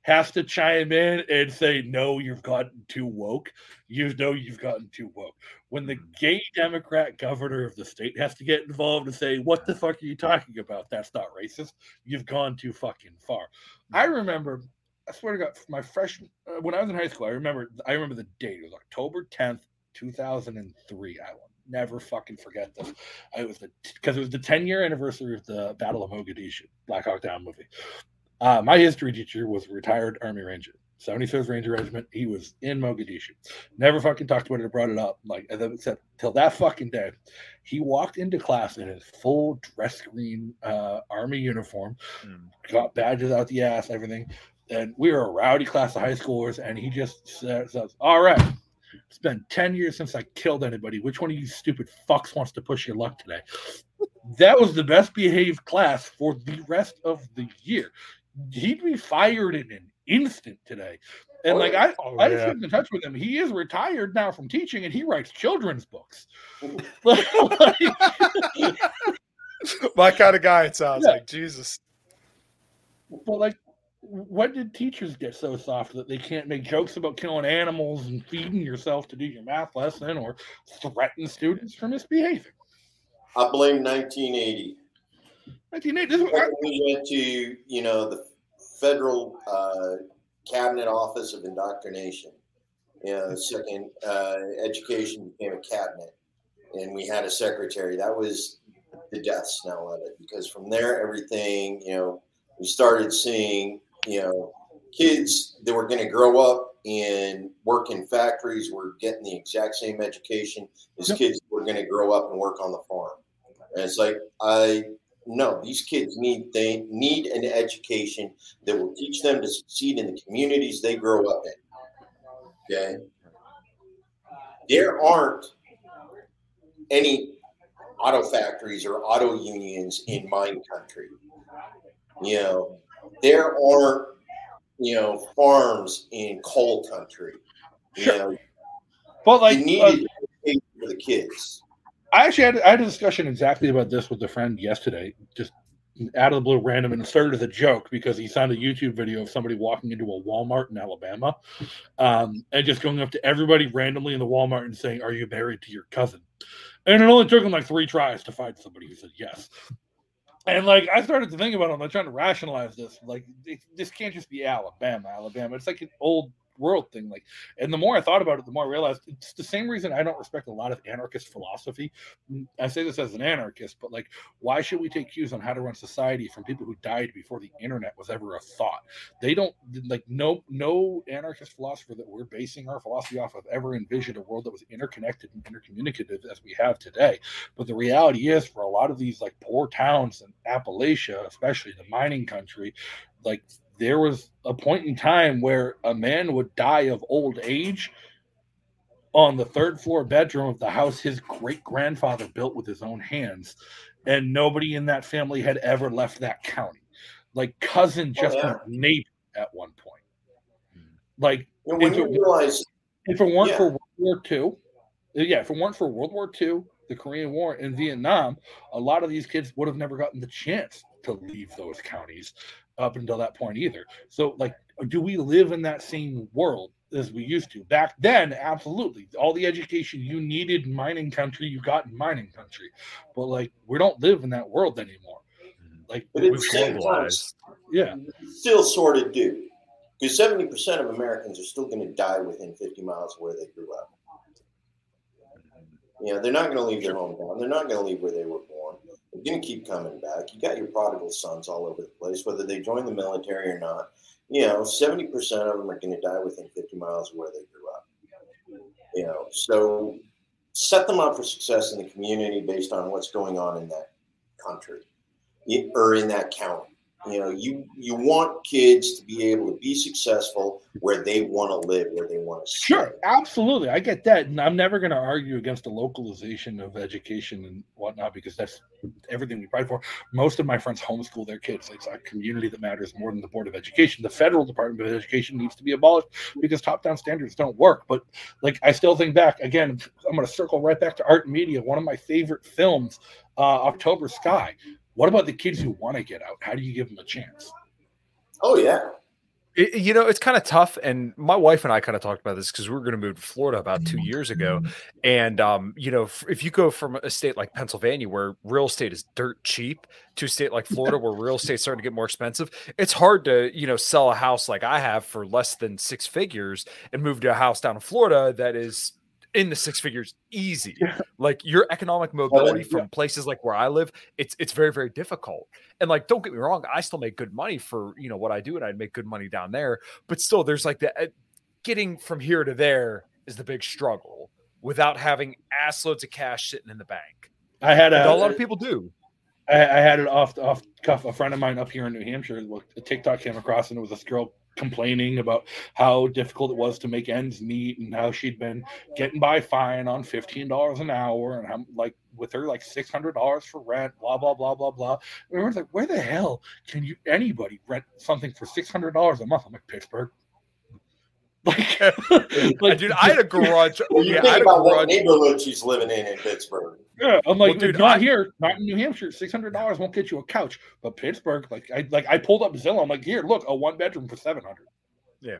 has to chime in and say, "No, you've gotten too woke," you know you've gotten too woke. When the gay Democrat governor of the state has to get involved and say, "What the fuck are you talking about? That's not racist. You've gone too fucking far." I remember. I swear to God, my freshman uh, when I was in high school, I remember. I remember the date. It was October tenth, 2003. I will never fucking forget this. It was the because it was the 10 year anniversary of the Battle of Mogadishu, Black Hawk Down movie. Uh, my history teacher was a retired Army Ranger, 75th Ranger Regiment. He was in Mogadishu. Never fucking talked about it or brought it up. Like, except till that fucking day, he walked into class in his full dress green uh, Army uniform, mm. got badges out the ass, everything. And we were a rowdy class of high schoolers, and he just says, All right, it's been 10 years since I killed anybody. Which one of you stupid fucks wants to push your luck today? That was the best behaved class for the rest of the year. He'd be fired in an instant today. And like I, oh, I just yeah. in touch with him. He is retired now from teaching, and he writes children's books. My kind of guy. It sounds yeah. like Jesus. But like when did teachers get so soft that they can't make jokes about killing animals and feeding yourself to do your math lesson or threaten students for misbehaving? I blame 1980. 1980. We went to, you know, the federal uh, cabinet office of indoctrination. You know, second uh, education became a cabinet, and we had a secretary. That was the death knell of it because from there, everything, you know, we started seeing you know, kids that were going to grow up and work in factories were getting the exact same education as yep. kids were going to grow up and work on the farm. And it's like I no, these kids need they need an education that will teach them to succeed in the communities they grow up in. Okay. There aren't any auto factories or auto unions in mine country. You know, there are you know farms in coal country. You sure. know, but like you uh, for the kids. I actually had, I had a discussion exactly about this with a friend yesterday, just out of the blue, random, and it started as a joke because he found a YouTube video of somebody walking into a Walmart in Alabama, um, and just going up to everybody randomly in the Walmart and saying, "Are you married to your cousin?" And it only took him like three tries to find somebody who said yes. And like I started to think about it, I'm like trying to rationalize this. Like this can't just be Alabama, Alabama. It's like an old world thing. Like, and the more I thought about it, the more I realized it's the same reason I don't respect a lot of anarchist philosophy. Mm, I say this as an anarchist, but like, why should we take cues on how to run society from people who died before the internet was ever a thought? They don't like no no anarchist philosopher that we're basing our philosophy off of ever envisioned a world that was interconnected and intercommunicative as we have today. But the reality is, for a lot of these like poor towns in Appalachia, especially the mining country, like there was a point in time where a man would die of old age on the third floor bedroom of the house his great grandfather built with his own hands. And nobody in that family had ever left that county. Like cousin oh, just oh, yeah. neighbor at one point. Like if it, realize, if it weren't yeah. for World War II, yeah, if it weren't for World War II, the Korean War, and Vietnam, a lot of these kids would have never gotten the chance to leave those counties up until that point either. So, like, do we live in that same world as we used to back then? Absolutely. All the education you needed in mining country, you got in mining country. But like, we don't live in that world anymore. Mm-hmm. Like, but we've globalized. Yeah, still sort of do. Because seventy percent of Americans are still going to die within fifty miles of where they grew up. You know, they're not going to leave their hometown. They're not going to leave where they were born. They're going to keep coming back. You got your prodigal sons all over the place, whether they join the military or not. You know, 70% of them are going to die within 50 miles of where they grew up. You know, so set them up for success in the community based on what's going on in that country or in that county. You know, you you want kids to be able to be successful where they want to live, where they want to stay. Sure, absolutely. I get that. And I'm never going to argue against the localization of education and whatnot because that's everything we fight for. Most of my friends homeschool their kids. It's a community that matters more than the Board of Education. The federal Department of Education needs to be abolished because top down standards don't work. But like, I still think back again, I'm going to circle right back to art and media. One of my favorite films, uh, October Sky. What about the kids who want to get out? How do you give them a chance? Oh yeah, It- you know, it's kind of tough. And my wife and I kind of talked about this because we were going to move to Florida about two years ago. And, um, you know, f- if you go from a state like Pennsylvania, where real estate is dirt cheap, to a state like Florida, where real estate's starting to get more expensive, it's hard to, you know, sell a house like I have for less than six figures and move to a house down in Florida that is in the six figures easy. Like your economic mobility yeah. from places like where I live, it's it's very very difficult. And like, don't get me wrong, I still make good money for you know what I do, and I'd make good money down there. But still, there's like the uh, getting from here to there is the big struggle without having ass loads of cash sitting in the bank. I had a, a lot of people do. I, I had it off off cuff. A friend of mine up here in New Hampshire, a TikTok came across, and it was this girl complaining about how difficult it was to make ends meet, and how she'd been getting by fine on fifteen dollars an hour, and how like with her like six hundred dollars for rent, blah blah blah blah blah. And everyone's like, where the hell can you anybody rent something for six hundred dollars a month? I'm like Pittsburgh. Like, Uh, dude, I had a garage. you yeah, I had a about what garage. neighborhood she's living in in Pittsburgh. Yeah, I'm like, Well, dude, not I- here, not in New Hampshire. Six hundred dollars won't get you a couch, but Pittsburgh, like, I like, I pulled up Zillow. I'm like, here, look, a one bedroom for seven hundred. Yeah,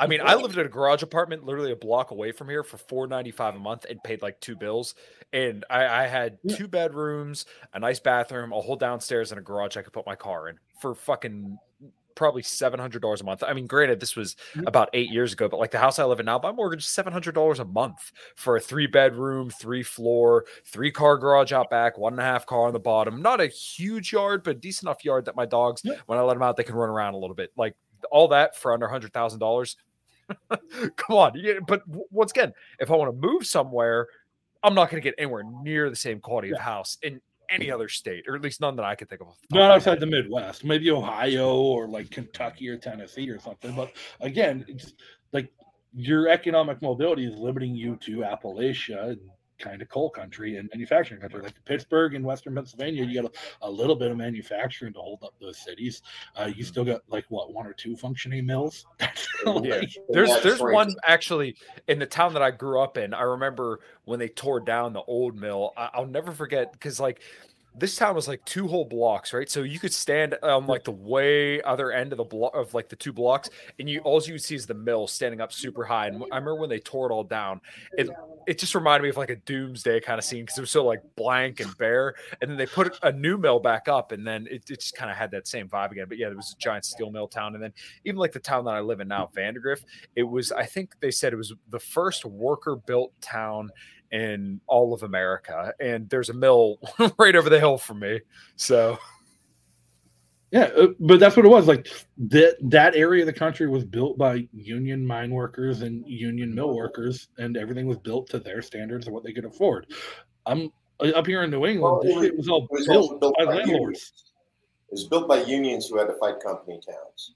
I mean, I lived in a garage apartment literally a block away from here for four ninety five a month and paid like two bills. And I, I had Yeah. two bedrooms, a nice bathroom, a whole downstairs, and a garage I could put my car in for fucking probably seven hundred dollars a month. I mean, granted, this was about eight years ago, but like the house I live in now, my mortgage is seven hundred dollars a month for a three bedroom, three floor, three car garage out back, one and a half car on the bottom. Not a huge yard, but a decent enough yard that my dogs, Yeah. when I let them out, they can run around a little bit. Like all that for under hundred thousand dollars. Come on, but once again, if I want to move somewhere, I'm not going to get anywhere near the same quality of house in any other state, or at least none that I can think of. off the top Not outside the Midwest, maybe Ohio or like Kentucky or Tennessee or something. But again, it's like your economic mobility is limiting you to Appalachia and kind of coal country and manufacturing country. Like Pittsburgh and Western Pennsylvania, you got a, a little bit of manufacturing to hold up those cities. Uh, you still got like what one or two functioning mills. Yeah, there's there's right. one actually in the town that I grew up in. I remember when they tore down the old mill. I, I'll never forget because like this town was like two whole blocks, right? So you could stand on like the way other end of the block of like the two blocks, and you all you would see is the mill standing up super high. And I remember when they tore it all down, it it just reminded me of like a doomsday kind of scene because it was so like blank and bare. And then they put a new mill back up, and then it, it just kind of had that same vibe again. But yeah, there was a giant steel mill town, and then even like the town that I live in now, Vandergrift, it was I think they said it was the first worker built town in all of America. And there's a mill right over the hill from me. So Yeah, uh, but that's what it was. Like that that area of the country was built by union mine workers and union mill workers, and everything was built to their standards of what they could afford. I'm uh, up here in New England. Well, it was- all It was built built by by landlords. unions. It was built by unions who had to fight company towns.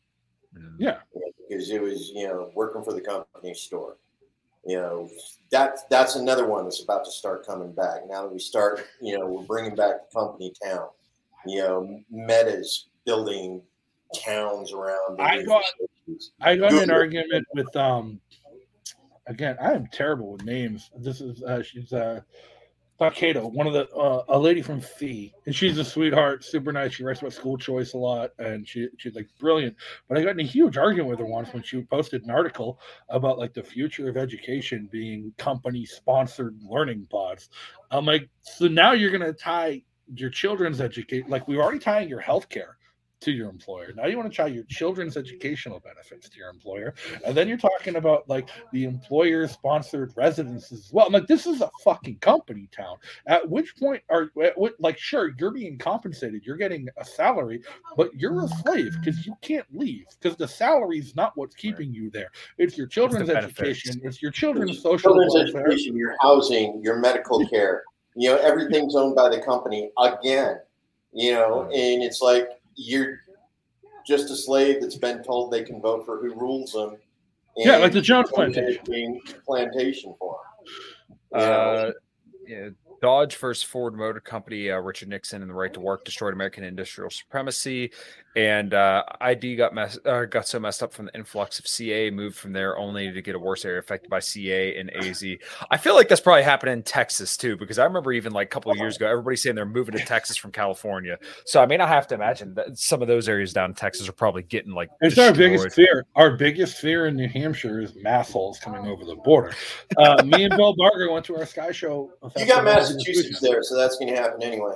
Yeah, know, because it was you know working for the company store. You know that that's another one that's about to start coming back. Now that we start, you know, we're bringing back company town. You know, Meta's building towns around. I got-. I got in an argument with um. Again, I am terrible with names. This is uh, she's uh, not one of the uh, a lady from FEE, and she's a sweetheart, super nice. She writes about school choice a lot, and she she's like brilliant. But I got in a huge argument with her once when she posted an article about like the future of education being company sponsored learning pods. I'm like, so now you're gonna tie your children's education, like we are already tying your healthcare to your employer. Now you want to try your children's educational benefits to your employer, and then you're talking about like the employer-sponsored residences as well. I'm like, this is a fucking company town. At which point are at what, like, sure, you're being compensated, you're getting a salary, but you're a slave because you can't leave because the salary is not what's keeping you there. It's your children's benefits. education, it's your children's social children's welfare. education, your housing, your medical care. You know, everything's owned by the company again. You know, and it's like you're just a slave that's been told they can vote for who rules them. Yeah, like the Jones plantation. plantation for them. Uh, yeah, Dodge versus Ford Motor Company, uh, Richard Nixon and the right to work destroyed American industrial supremacy, and uh, ID got mess uh, got so messed up from the influx of CA, moved from there only to get a worse area affected by CA and AZ. I feel like that's probably happening in Texas too, because I remember even like a couple of years ago, everybody saying they're moving to Texas from California. So I mean, I have to imagine that some of those areas down in Texas are probably getting like It's our biggest fear. Our biggest fear in New Hampshire is massholes coming over the border. Uh, me and Bill Barger went to our Sky Show. you got Massachusetts there, so that's going to happen anyway.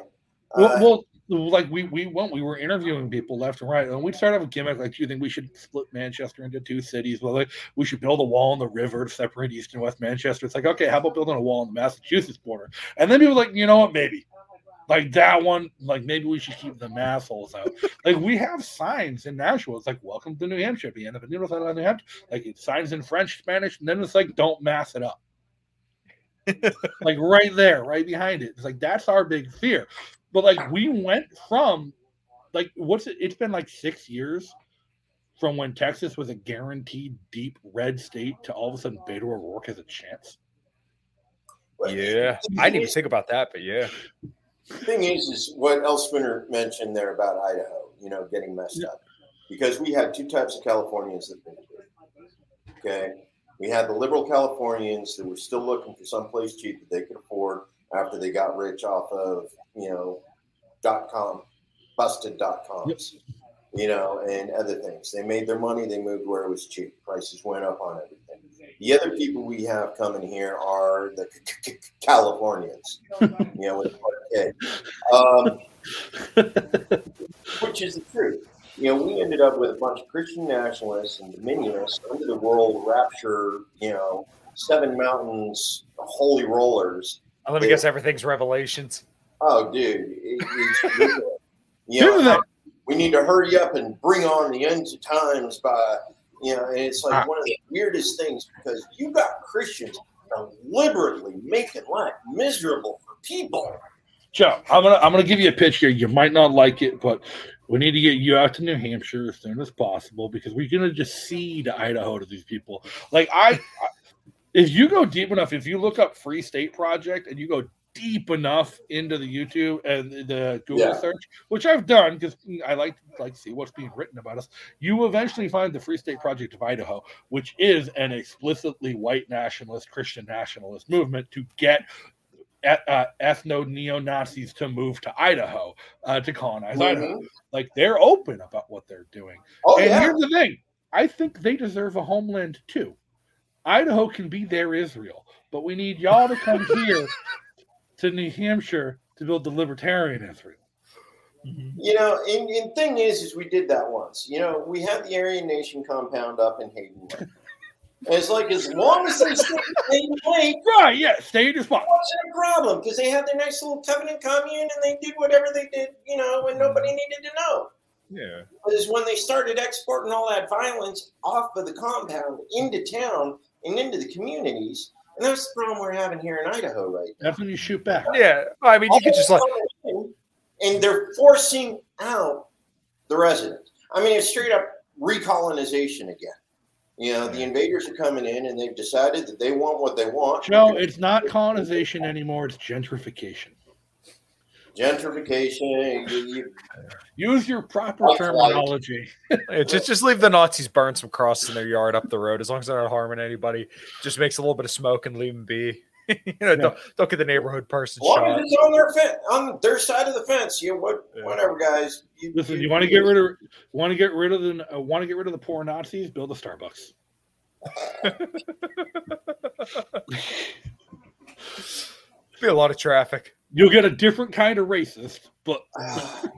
Well, Uh, well, like we we went, we were interviewing people left and right, and we started with a gimmick like, "Do you think we should split Manchester into two cities? Well, like, we should build a wall on the river to separate East and West Manchester." It's like, okay, how about building a wall on the Massachusetts border? And then people were like, you know what, maybe. Like that one, like maybe we should keep the massholes out. like we have signs in Nashville. It's like "Welcome to New Hampshire." At the end of a New New Hampshire, like it's signs in French, Spanish, and then it's like "Don't mass it up." like right there, right behind it. It's like that's our big fear. But like we went from like what's it? It's been like six years from when Texas was a guaranteed deep red state to all of a sudden Beto O'Rourke has a chance. Yeah, I didn't even think about that, but yeah. thing is, is what El Spinner mentioned there about Idaho, you know, getting messed up. Because we had two types of Californians that moved here. Okay. We had the liberal Californians that were still looking for someplace cheap that they could afford after they got rich off of, you know, dot com, busted dot coms, you know, and other things. They made their money, they moved where it was cheap. Prices went up on everything. The other people we have coming here are the Californians, you know, with a K. Um, which is the truth. You know, we ended up with a bunch of Christian nationalists and dominionists under the world rapture, you know, seven mountains, holy rollers. Let me guess, everything's revelations. Oh, dude. it- it's- you know, we need to hurry up and bring on the ends of times by, you know, and it's like Ah. one of the weirdest things because you got Christians deliberately making life miserable for people. Joe, I'm gonna I'm gonna give you a pitch here. You might not like it, but we need to get you out to New Hampshire as soon as possible because we're gonna just cede Idaho to these people. Like I, I if you go deep enough, if you look up Free State Project and you go deep enough into the YouTube and the Google Yeah. search, which I've done because I like like to see what's being written about us, you eventually find the Free State Project of Idaho, which is an explicitly white nationalist Christian nationalist movement to get uh, ethno neo Nazis to move to Idaho uh, to colonize Idaho. Mhm. Like they're open about what they're doing. Oh, and yeah. here's the thing I think they deserve a homeland too. Idaho can be their Israel, but we need y'all to come here to New Hampshire to build the libertarian Israel. Mm-hmm. You know, and, and thing is, is we did that once. You know, we had the Aryan Nation compound up in Hayden Lake. And it's like as long as they stay in Hayden Lake, Right, yeah, stay in your spot. wasn't a problem because they had their nice little covenant commune and they did whatever they did, you know, when nobody mm-hmm. needed to know. Yeah. But it's when they started exporting all that violence off of the compound into town and into the communities. And that's the problem we're having here in Idaho right now. That's when you shoot back. Yeah. I mean, you could just like, and they're forcing out the residents. I mean, it's straight up recolonization again. You know, the invaders are coming in and they've decided that they want what they want. Joe, it's not colonization anymore, it's gentrification. Gentrification. You, you, Use your proper That's terminology. Yeah, just just leave the Nazis burn some crosses in their yard up the road as long as they're not harming anybody. Just makes a little bit of smoke and leave them be. you know, don't, don't get the neighborhood person as long shot. as it's on their fence, on their side of the fence, you know, what, Yeah. whatever, guys. You, Listen, you want to get rid of want to get rid of the uh, want to get rid of the poor Nazis? Build a Starbucks. Be a lot of traffic. You'll get a different kind of racist, but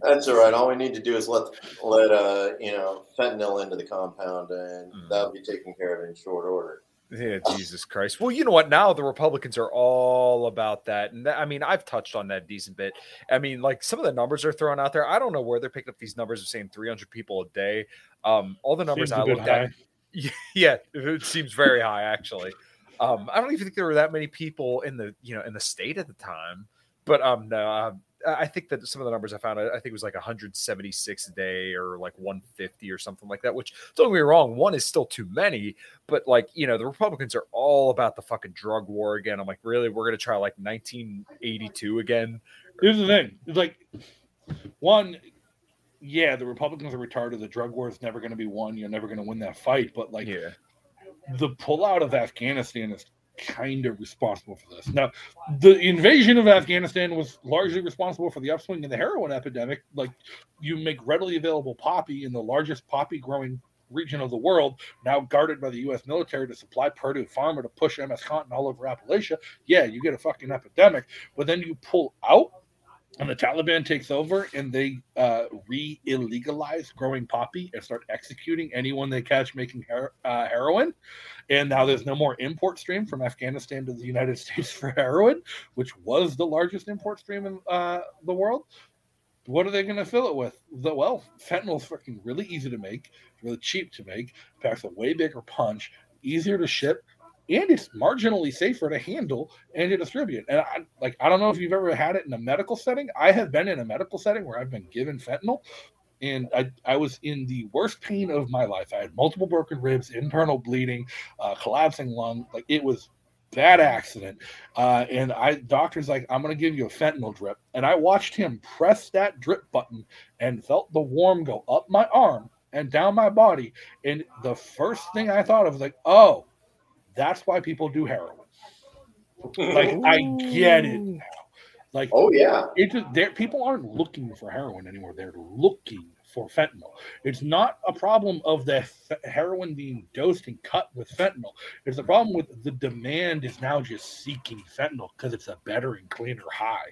That's all right. All we need to do is let let uh you know fentanyl into the compound, and Mm. that'll be taken care of in short order. Yeah, Jesus Christ. Well, you know what? Now the Republicans are all about that. And that, I mean, I've touched on that a decent bit. I mean, like some of the numbers are thrown out there. I don't know where they're picking up these numbers of saying 300 people a day. Um, all the numbers Seems a I bit looked at, yeah, it seems very high actually. Um, I don't even think there were that many people in the you know in the state at the time, but um, no, um, I I think that some of the numbers I found, I I think it was like 176 a day or like 150 or something like that. Which don't get me wrong, one is still too many, but like you know the Republicans are all about the fucking drug war again. I'm like, really, we're gonna try like 1982 again? Here's the thing: it's like one, yeah, the Republicans are retarded. The drug war is never going to be won. You're never going to win that fight. But like Yeah, the pullout of Afghanistan is kind of responsible for this. Now, the invasion of Afghanistan was largely responsible for the upswing in the heroin epidemic. Like, you make readily available poppy in the largest poppy growing region of the world, now guarded by the U.S. military to supply Purdue Pharma to push MS Contin all over Appalachia. Yeah, you get a fucking epidemic, but then you pull out. And the Taliban takes over and they uh, re illegalize growing poppy and start executing anyone they catch making her- uh, heroin and now there's no more import stream from Afghanistan to the United States for heroin, which was the largest import stream in uh, the world. What are they going to fill it with? The, well, fentanyl's fucking really easy to make, really cheap to make, packs a way bigger punch, easier to ship, and it's marginally safer to handle and to distribute. And I, like, I don't know if you've ever had it in a medical setting. I have been in a medical setting where I've been given fentanyl, and I, I was in the worst pain of my life. I had multiple broken ribs, internal bleeding, uh, collapsing lung. Like it was bad accident. Uh, and I doctor's like, I'm gonna give you a fentanyl drip. And I watched him press that drip button and felt the warm go up my arm and down my body. And the first thing I thought of was like, oh, that's why people do heroin. Like I get it now. Like Oh yeah, it there people aren't looking for heroin anymore they're looking for fentanyl it's not a problem of the f- heroin being dosed and cut with fentanyl it's a problem with the demand is now just seeking fentanyl because it's a better and cleaner high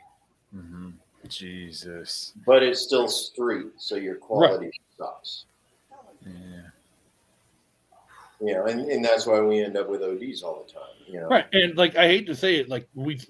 Mhm. Jesus. but it's still street, so your quality sucks. Yeah. You know, and, and that's why we end up with ODs all the time. You know, right and like i hate to say it like we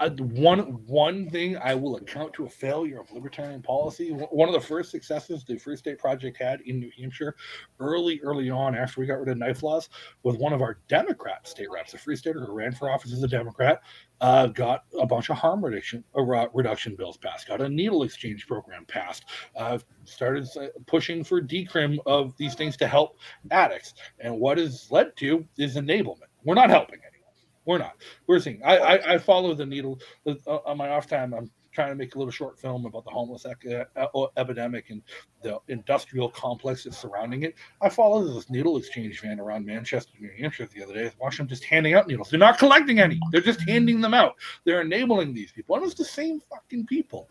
uh, one one thing I will account to a failure of libertarian policy. One of the first successes the Free State Project had in New Hampshire, early early on after we got rid of knife laws, was one of our Democrat state reps, a Free Stater who ran for office as a Democrat, uh, got a bunch of harm reduction uh, reduction bills passed, got a needle exchange program passed, uh, started uh, pushing for decrim of these things to help addicts, and what has led to is enablement. We're not helping anyone. We're not. We're seeing. I I, I follow the needle uh, on my off time. I'm trying to make a little short film about the homeless ec- uh, epidemic and the industrial complex that's surrounding it. I followed this needle exchange van around Manchester, New Hampshire the other day. I watched them just handing out needles. They're not collecting any. They're just handing them out. They're enabling these people. And it's the same fucking people.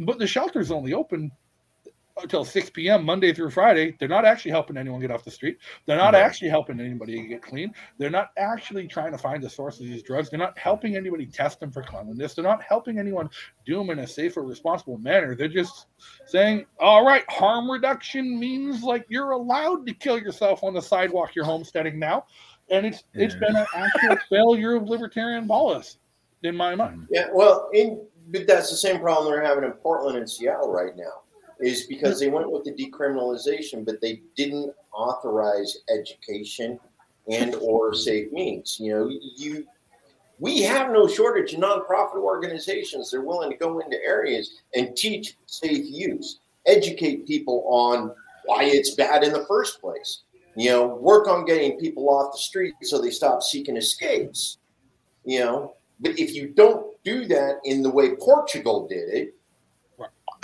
But the shelter's only open until 6 p.m. Monday through Friday. They're not actually helping anyone get off the street. They're not Right. actually helping anybody get clean. They're not actually trying to find the source of these drugs. They're not helping anybody test them for cleanliness. They're not helping anyone do them in a safe or responsible manner. They're just saying, all right, harm reduction means like you're allowed to kill yourself on the sidewalk you're homesteading now. And it's it's been an actual failure of libertarian policy in my mind. Yeah, well, in but that's the same problem they're having in Portland and Seattle right now, is because they went with the decriminalization, but they didn't authorize education and or safe means. You know, you we have no shortage of nonprofit organizations. They're willing to go into areas and teach safe use, educate people on why it's bad in the first place. You know, work on getting people off the street so they stop seeking escapes. You know, but if you don't do that in the way Portugal did it.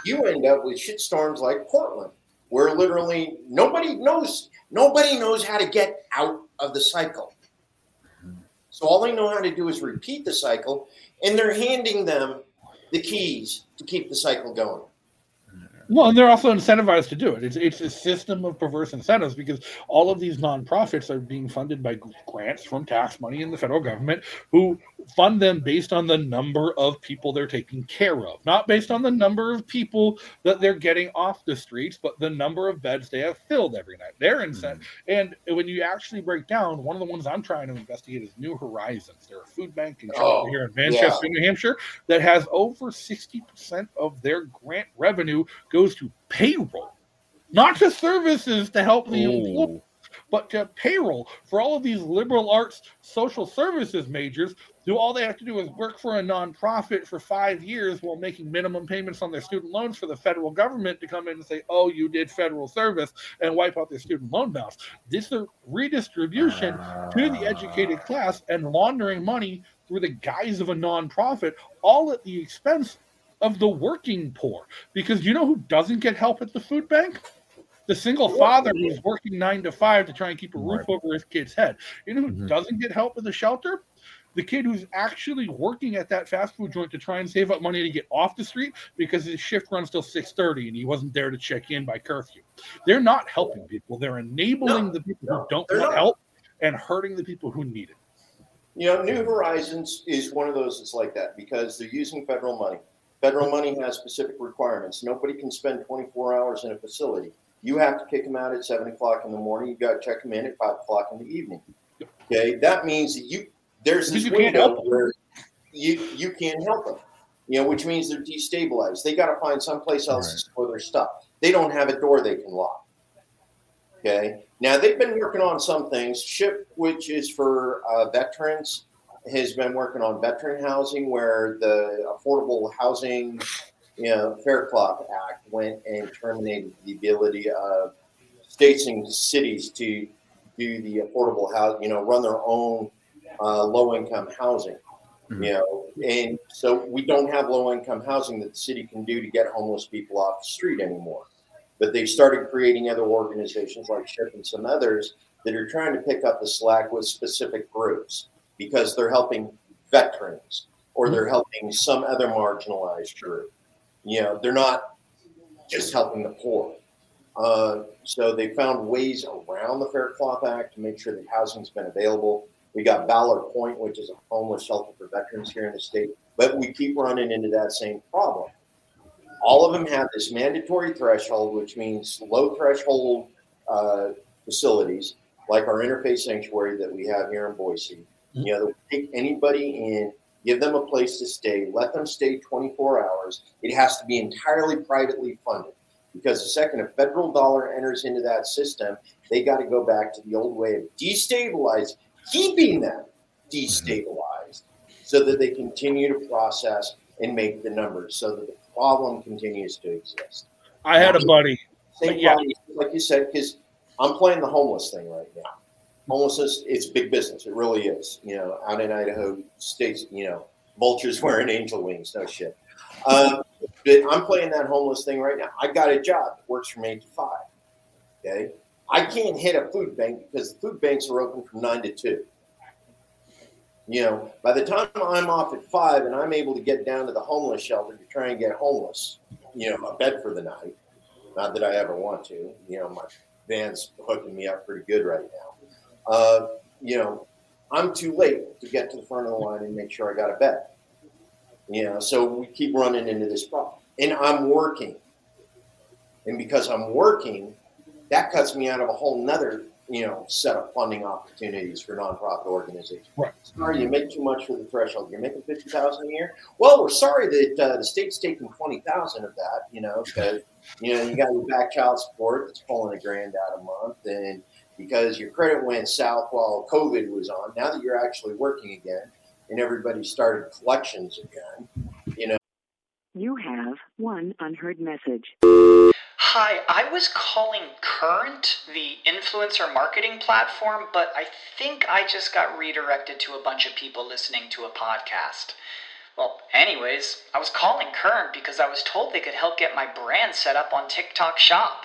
You end up with shitstorms like Portland, where literally nobody knows nobody knows how to get out of the cycle. So all they know how to do is repeat the cycle, and they're handing them the keys to keep the cycle going. Well, and they're also incentivized to do it. It's it's a system of perverse incentives because all of these nonprofits are being funded by grants from tax money in the federal government, who fund them based on the number of people they're taking care of, not based on the number of people that they're getting off the streets, but the number of beds they have filled every night. They're incentive. Mm-hmm. And when you actually break down, one of the ones I'm trying to investigate is New Horizons. They're a food bank in oh, here in Manchester, yeah. New Hampshire, that has over 60% of their grant revenue goes to payroll, not to services to help the employees but to payroll for all of these liberal arts social services majors who all they have to do is work for a nonprofit for five years while making minimum payments on their student loans for the federal government to come in and say, oh, you did federal service and wipe out their student loan balance. This is a redistribution to the educated ah. class and laundering money through the guise of a nonprofit, all at the expense of the working poor. Because you know who doesn't get help at the food bank? the single father who's working nine to five to try and keep a roof right. over his kid's head. You know who mm-hmm. doesn't get help in the shelter? The kid who's actually working at that fast food joint to try and save up money to get off the street because his shift runs till 6:30 and he wasn't there to check in by curfew. They're not helping people. They're enabling no, the people no, who don't want not. help and hurting the people who need it. You know, New Horizons is one of those that's like that because they're using federal money. Federal money has specific requirements. Nobody can spend 24 hours in a facility. You have to kick them out at seven o'clock in the morning. You got to check them in at five o'clock in the evening. Okay, that means that you there's this window where you you can't help them. You know, which means they're destabilized. They got to find someplace else right. to store their stuff. They don't have a door they can lock. Okay. Now they've been working on some things. SHIP, which is for uh, veterans, has been working on veteran housing, where the affordable housing you know, Faircloth Act went and terminated the ability of states and cities to do the affordable housing, you know, run their own uh, low income housing. Mm-hmm. You know, and so we don't have low income housing that the city can do to get homeless people off the street anymore. But they started creating other organizations like SHIP and some others that are trying to pick up the slack with specific groups because they're helping veterans or they're mm-hmm. helping some other marginalized group. You know, they're not just helping the poor. Uh, so they found ways around the Faircloth Act to make sure that housing's been available. We got Valor Pointe, which is a homeless shelter for veterans here in the state, but we keep running into that same problem. All of them have this mandatory threshold, which means low threshold uh, facilities like our interfaith sanctuary that we have here in Boise. Mm-hmm. You know, take anybody in give them a place to stay, let them stay 24 hours. It has to be entirely privately funded because the second a federal dollar enters into that system, they got to go back to the old way of destabilizing, keeping them destabilized so that they continue to process and make the numbers so that the problem continues to exist. I had a buddy. Same yeah. like you said, because I'm playing the homeless thing right now homelessness, it's big business. It really is. You know, out in Idaho, states, you know, vultures wearing angel wings. No shit. Um, but I'm playing that homeless thing right now. I got a job that works from eight to five. Okay. I can't hit a food bank because the food banks are open from nine to two. You know, by the time I'm off at five and I'm able to get down to the homeless shelter to try and get homeless, you know, a bed for the night. Not that I ever want to. You know, my van's hooking me up pretty good right now uh, you know, I'm too late to get to the front of the line and make sure I got a bed. You know, so we keep running into this problem. And I'm working. And because I'm working, that cuts me out of a whole nother, you know, set of funding opportunities for nonprofit organizations. Right. Sorry, you make too much for the threshold. You're making fifty thousand a year. Well, we're sorry that uh, the state's taking twenty thousand of that. You know, because you know you got your back child support that's pulling a grand out a month, and because your credit went south while COVID was on. Now that you're actually working again and everybody started collections again, you know. You have one unheard message. Hi, I was calling Current, the influencer marketing platform, but I think I just got redirected to a bunch of people listening to a podcast. Well, anyways, I was calling Current because I was told they could help get my brand set up on TikTok Shop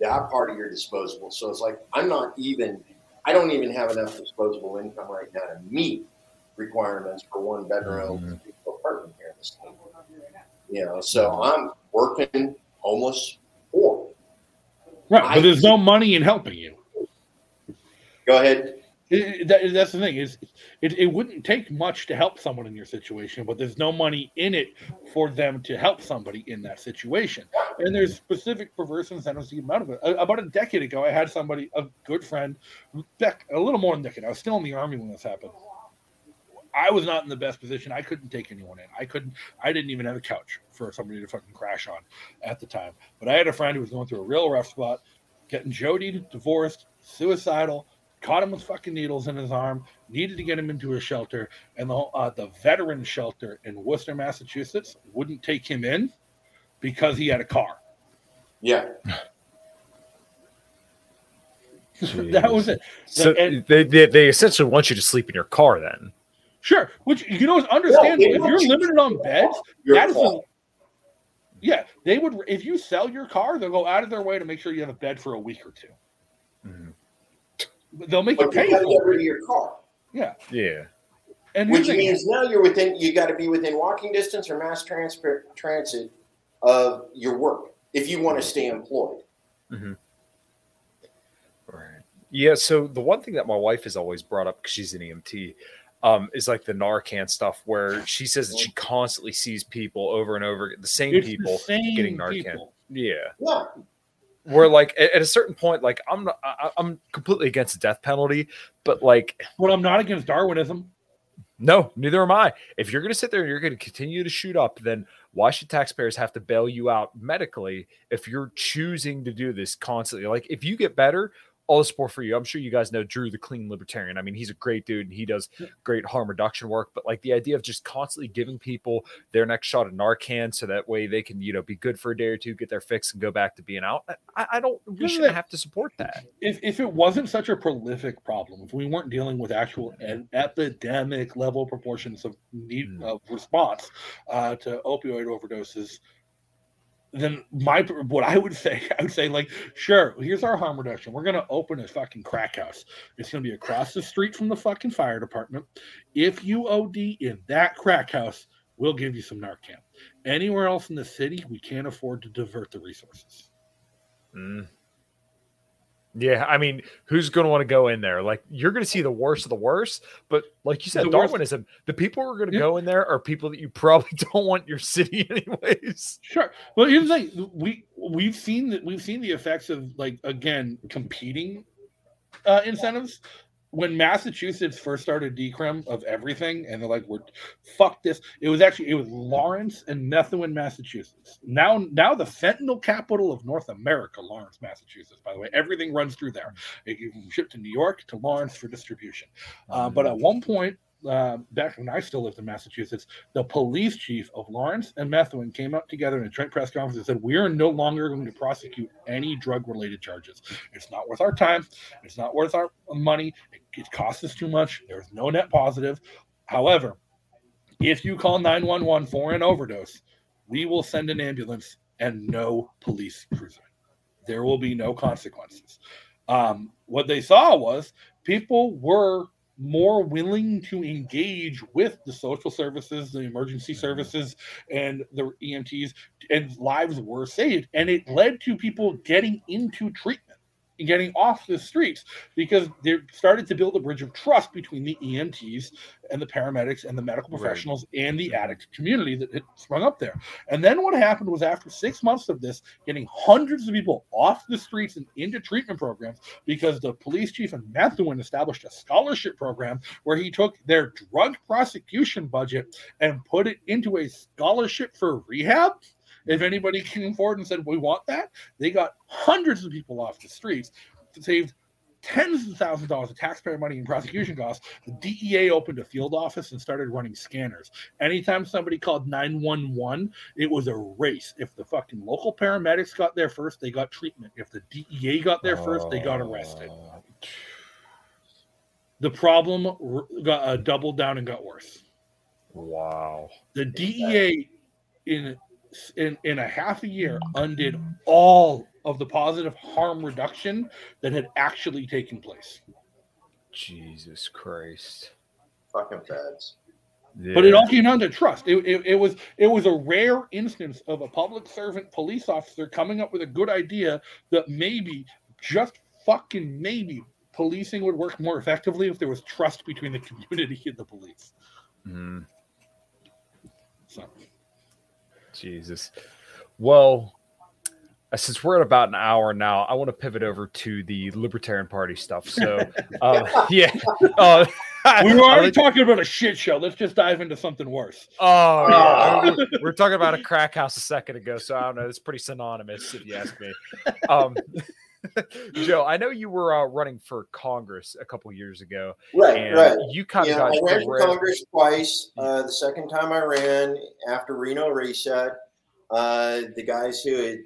that part of your disposable. So it's like I'm not even, I don't even have enough disposable income right now to meet requirements for one bedroom mm-hmm. apartment here in the state. You know, so I'm working homeless poor. Right, but I, there's no money in helping you. Go ahead. It, that, that's the thing is it, it wouldn't take much to help someone in your situation but there's no money in it for them to help somebody in that situation. And there's specific perverse incentives to get them out of it. About a decade ago i had somebody a good friend back a little more than a decade i was still in the army when this happened. I was not in the best position. I couldn't take anyone in. I couldn't i didn't even have a couch for somebody to fucking crash on at the time. But i had a friend who was going through a real rough spot getting jodied divorced suicidal caught him with fucking needles in his arm, needed to get him into a shelter, and the uh, the veteran shelter in Worcester, Massachusetts, wouldn't take him in because he had a car. Yeah. that was it. So and, they, they, they essentially want you to sleep in your car then. Sure, which you know is understandable. if you're limited on beds, that is a, yeah. They would if you sell your car, they'll go out of their way to make sure you have a bed for a week or 2 mm-hmm. They'll make but you pay for it. your car. Yeah. Yeah. And which means now you're within you got to be within walking distance or mass transport transit of your work if you want to stay employed. Mm-hmm. Right. Yeah. So the one thing that my wife has always brought up because she's an EMT um, is like the Narcan stuff, where she says that she constantly sees people over and over, the same it's people the same getting Narcan. People. Yeah. Yeah where like at, a certain point, like I'm not, I, I'm completely against the death penalty, but like, but I'm not against Darwinism. No, neither am I. If you're going to sit there and you're going to continue to shoot up, then why should taxpayers have to bail you out medically if you're choosing to do this constantly? Like, if you get better, all the support for you. I'm sure you guys know Drew, the clean libertarian. I mean, he's a great dude and he does great harm reduction work. But like the idea of just constantly giving people their next shot of Narcan so that way they can, you know, be good for a day or two, get their fix, and go back to being out. I, I don't. We shouldn't have to support that. If if it wasn't such a prolific problem, if we weren't dealing with actual an epidemic level proportions of need mm. of response uh, to opioid overdoses then my what I would say, I would say like, sure, here's our harm reduction. We're gonna open a fucking crack house. It's gonna be across the street from the fucking fire department. If you OD in that crack house, we'll give you some Narcan. Anywhere else in the city, we can't afford to divert the resources. Mm. Yeah, I mean, who's going to want to go in there? Like, you're going to see the worst of the worst. But like you said, the Darwinism, worst. the people who are going to yeah. go in there are people that you probably don't want your city, anyways. Sure. Well, here's the thing: we we've seen that we've seen the effects of like again competing uh, incentives when Massachusetts first started decrim of everything, and they're like, "We're fuck this." It was actually it was Lawrence and Methuen, Massachusetts. Now, now the fentanyl capital of North America, Lawrence, Massachusetts. By the way, everything runs through there. It can ship to New York to Lawrence for distribution. Uh, but at one point, uh, back when I still lived in Massachusetts, the police chief of Lawrence and Methuen came out together in a joint press conference and said, We are no longer going to prosecute any drug related charges. It's not worth our time. It's not worth our money. It, it costs us too much. There's no net positive. However, if you call 911 for an overdose, we will send an ambulance and no police cruiser. There will be no consequences. Um, what they saw was people were more willing to engage with the social services, the emergency mm-hmm. services, and the EMTs, and lives were saved. And it led to people getting into treatment getting off the streets because they started to build a bridge of trust between the EMTs and the paramedics and the medical professionals right. and the addict community that had sprung up there. And then what happened was after six months of this, getting hundreds of people off the streets and into treatment programs because the police chief in Methuen established a scholarship program where he took their drug prosecution budget and put it into a scholarship for rehab if anybody came forward and said, we want that, they got hundreds of people off the streets, saved tens of thousands of dollars of taxpayer money and prosecution costs. The DEA opened a field office and started running scanners. Anytime somebody called 911, it was a race. If the fucking local paramedics got there first, they got treatment. If the DEA got there first, they got arrested. The problem got uh, doubled down and got worse. Wow. The DEA in in, in a half a year undid all of the positive harm reduction that had actually taken place. Jesus Christ. Fucking feds. Yeah. But it all came down to trust. It, it, it, was it was a rare instance of a public servant police officer coming up with a good idea that maybe just fucking maybe policing would work more effectively if there was trust between the community and the police. Mm. So Jesus. Well, uh, since we're at about an hour now, I want to pivot over to the Libertarian Party stuff. So, um, yeah, uh, we were already talking about a shit show. Let's just dive into something worse. Oh, yeah. we we're talking about a crack house a second ago, so I don't know. It's pretty synonymous, if you ask me. Um, Joe, I know you were uh, running for Congress a couple years ago. Right, right. You kind of got I ran for Congress twice. Uh, the second time I ran after Reno Reset, uh, the guys who had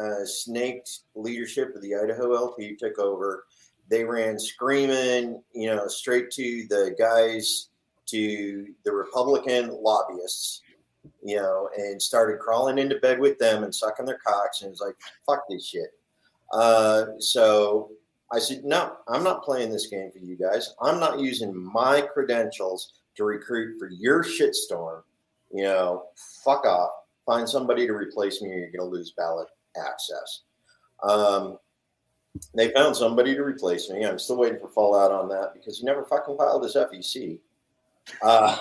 uh, snaked leadership of the Idaho LP took over. They ran screaming, you know, straight to the guys, to the Republican lobbyists, you know, and started crawling into bed with them and sucking their cocks. And it's like, fuck this shit uh, so I said, no, I'm not playing this game for you guys. I'm not using my credentials to recruit for your shitstorm. You know, fuck off. Find somebody to replace me or you're going to lose ballot access. Um, they found somebody to replace me. I'm still waiting for fallout on that because he never fucking filed his FEC. Uh,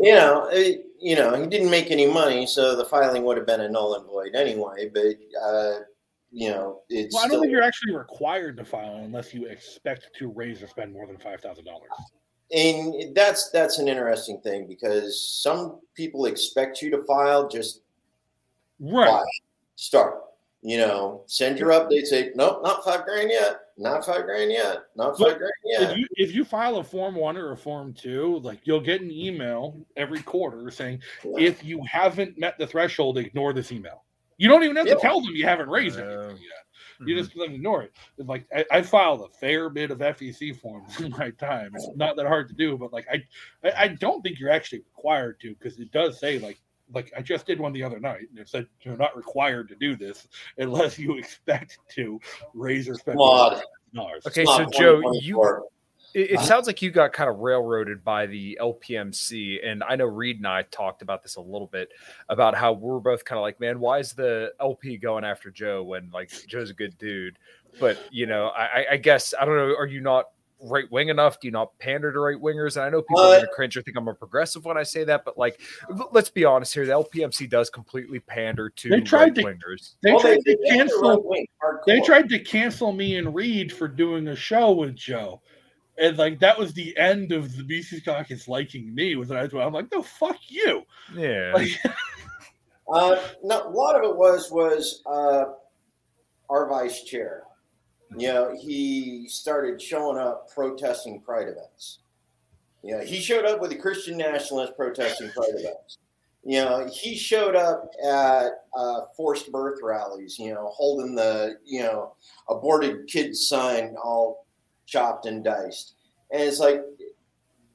you know, it, you know, he didn't make any money, so the filing would have been a null and void anyway. But uh, you know, it's. Well, I don't still, think you're actually required to file unless you expect to raise or spend more than five thousand dollars. And that's that's an interesting thing because some people expect you to file just right file, start. You know, send your update. Say nope, not five grand yet. Not five grand yet. Not five but grand yet. If you if you file a form one or a form two, like you'll get an email every quarter saying yeah. if you haven't met the threshold, ignore this email. You don't even have yeah. to tell them you haven't raised uh, anything yet. You mm-hmm. just ignore it. It's like I, I, filed a fair bit of FEC forms in my time. It's not that hard to do, but like I, I, I don't think you're actually required to because it does say like like I just did one the other night, and it said you're not required to do this unless you expect to raise or spend. Okay, so Joe, you it, it, sounds like you got kind of railroaded by the LPMC, and I know Reed and I talked about this a little bit about how we're both kind of like, man, why is the LP going after Joe when like Joe's a good dude? But you know, I, I guess I don't know. Are you not right wing enough? Do you not pander to right wingers? And I know people uh, are going to cringe or think I'm a progressive when I say that, but like, let's be honest here. The LPMC does completely pander to they tried right wingers. They, tried they, to cancel. They tried to cancel me and Reed for doing a show with Joe and like that was the end of the BC caucus liking me was I I'm like, no, fuck you. Yeah. Like, uh, no, a lot of it was was uh, our vice chair. You know, he started showing up protesting pride events. You know, he showed up with the Christian nationalists protesting pride events. You know, he showed up at uh, forced birth rallies. You know, holding the you know aborted kids sign all chopped and diced. And it's like,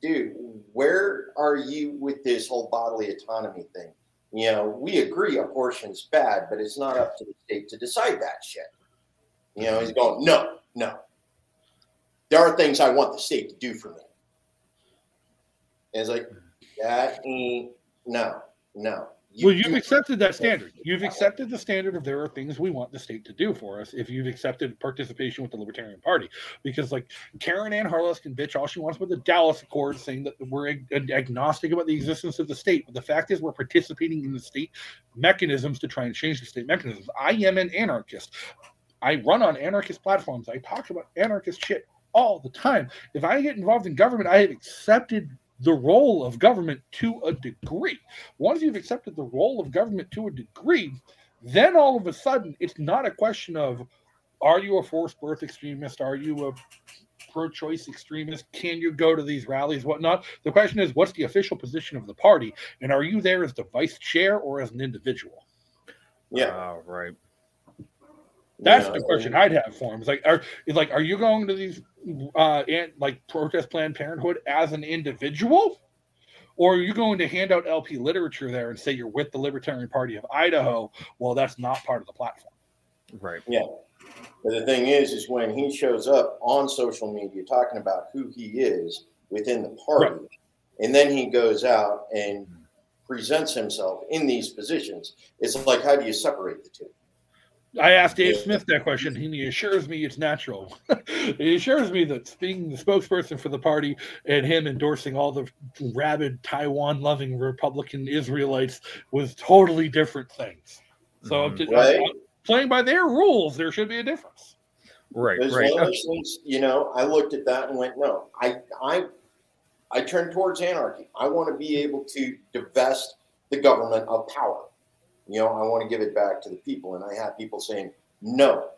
dude, where are you with this whole bodily autonomy thing? You know, we agree abortion's bad, but it's not up to the state to decide that shit. You know, he's going, no, no. there are things I want the state to do for me. And it's like, that ain't, no, no. Well, you've accepted that standard. You've accepted the standard of there are things we want the state to do for us if you've accepted participation with the Libertarian Party. Because, like, Caryn Ann Harlos can bitch all she wants with the Dallas Accord, saying that we're ag- agnostic about the existence of the state. But the fact is, we're participating in the state mechanisms to try and change the state mechanisms. I am an anarchist. I run on anarchist platforms. I talk about anarchist shit all the time. If I get involved in government, I have accepted the role of government to a degree. Once you've accepted the role of government to a degree, then all of a sudden it's not a question of are you a forced birth extremist? Are you a pro choice extremist? Can you go to these rallies, whatnot? The question is what's the official position of the party? And are you there as the vice chair or as an individual? Yeah. Right. That's Yeah, the question and- I'd have for him. It's like, are it's like, are you going to these uh and like protest Planned Parenthood as an individual, or are you going to hand out LP literature there and say you're with the Libertarian Party of Idaho? Well, that's not part of the platform. Right. Yeah. But the thing is, is when he shows up on social media talking about who he is within the party, and then he goes out and presents himself in these positions, it's like, how do you separate the two? I asked Dave Smith that question, and he assures me it's natural. he assures me that being the spokesperson for the party and him endorsing all the rabid Taiwan loving Republican Israelites was totally different things. So, mm-hmm. to- Right. playing by their rules, there should be a difference. Right. It's Right. one of those you know, I looked at that and went, no, I, I, I turned towards anarchy. I want to be able to divest the government of power. You know, I want to give it back to the people. And I have people saying, no,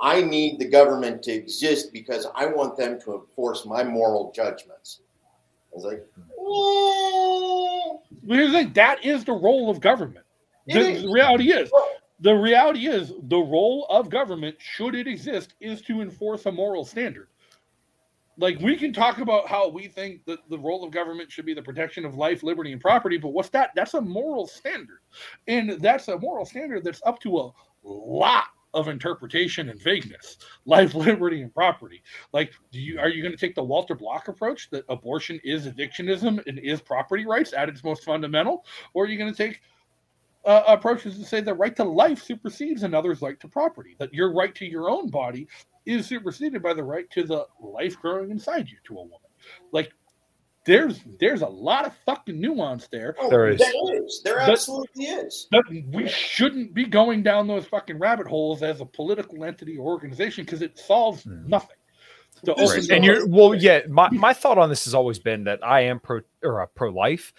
I need the government to exist because I want them to enforce my moral judgments. I was like, Well, here's the thing that is the role of government. The, is. the reality is, the reality is, the role of government, should it exist, is to enforce a moral standard. Like we can talk about how we think that the role of government should be the protection of life, liberty, and property, but what's that? That's a moral standard, and that's a moral standard that's up to a lot of interpretation and vagueness. Life, liberty, and property. Like, do you are you going to take the Walter Block approach that abortion is evictionism and is property rights at its most fundamental, or are you going to take uh, approaches to say the right to life supersedes another's right to property, that your right to your own body is superseded by the right to the life growing inside you to a woman. Like there's there's a lot of fucking nuance there. oh, There is. There is. There But- absolutely is. But we shouldn't be going down those fucking rabbit holes as a political entity or organization because it solves nothing. To This open and you're well yeah my, my thought on this has always been that i am pro or uh, pro life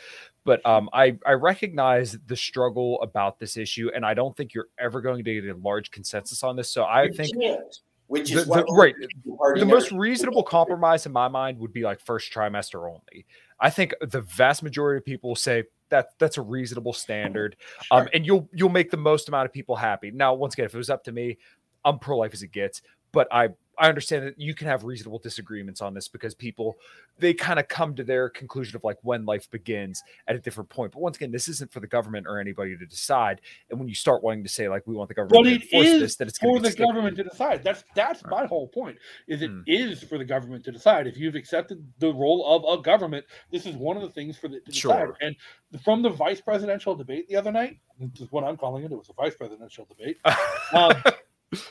but um i i recognize the struggle about this issue and i don't think you're ever going to get a large consensus on this so i You think can't, which the- is why the- right. the the most reasonable compromise in my mind would be like first trimester only. I think the vast majority of people will say that that's a reasonable standard um and you'll you'll make the most amount of people happy. Now once again if it was up to me i'm pro-life as it gets but i i understand that you can have reasonable disagreements on this because people they kind of come to their conclusion of like when life begins at a different point but once again this isn't for the government or anybody to decide and when you start wanting to say like we want the government But to enforce is this then it's for the sticky. government to decide. That's that's my whole point. Is it Hmm. is for the government to decide. If you've accepted the role of a government, this is one of the things for the to decide. Sure. And from the vice presidential debate the other night, this is what I'm calling it. It was a vice presidential debate. Um,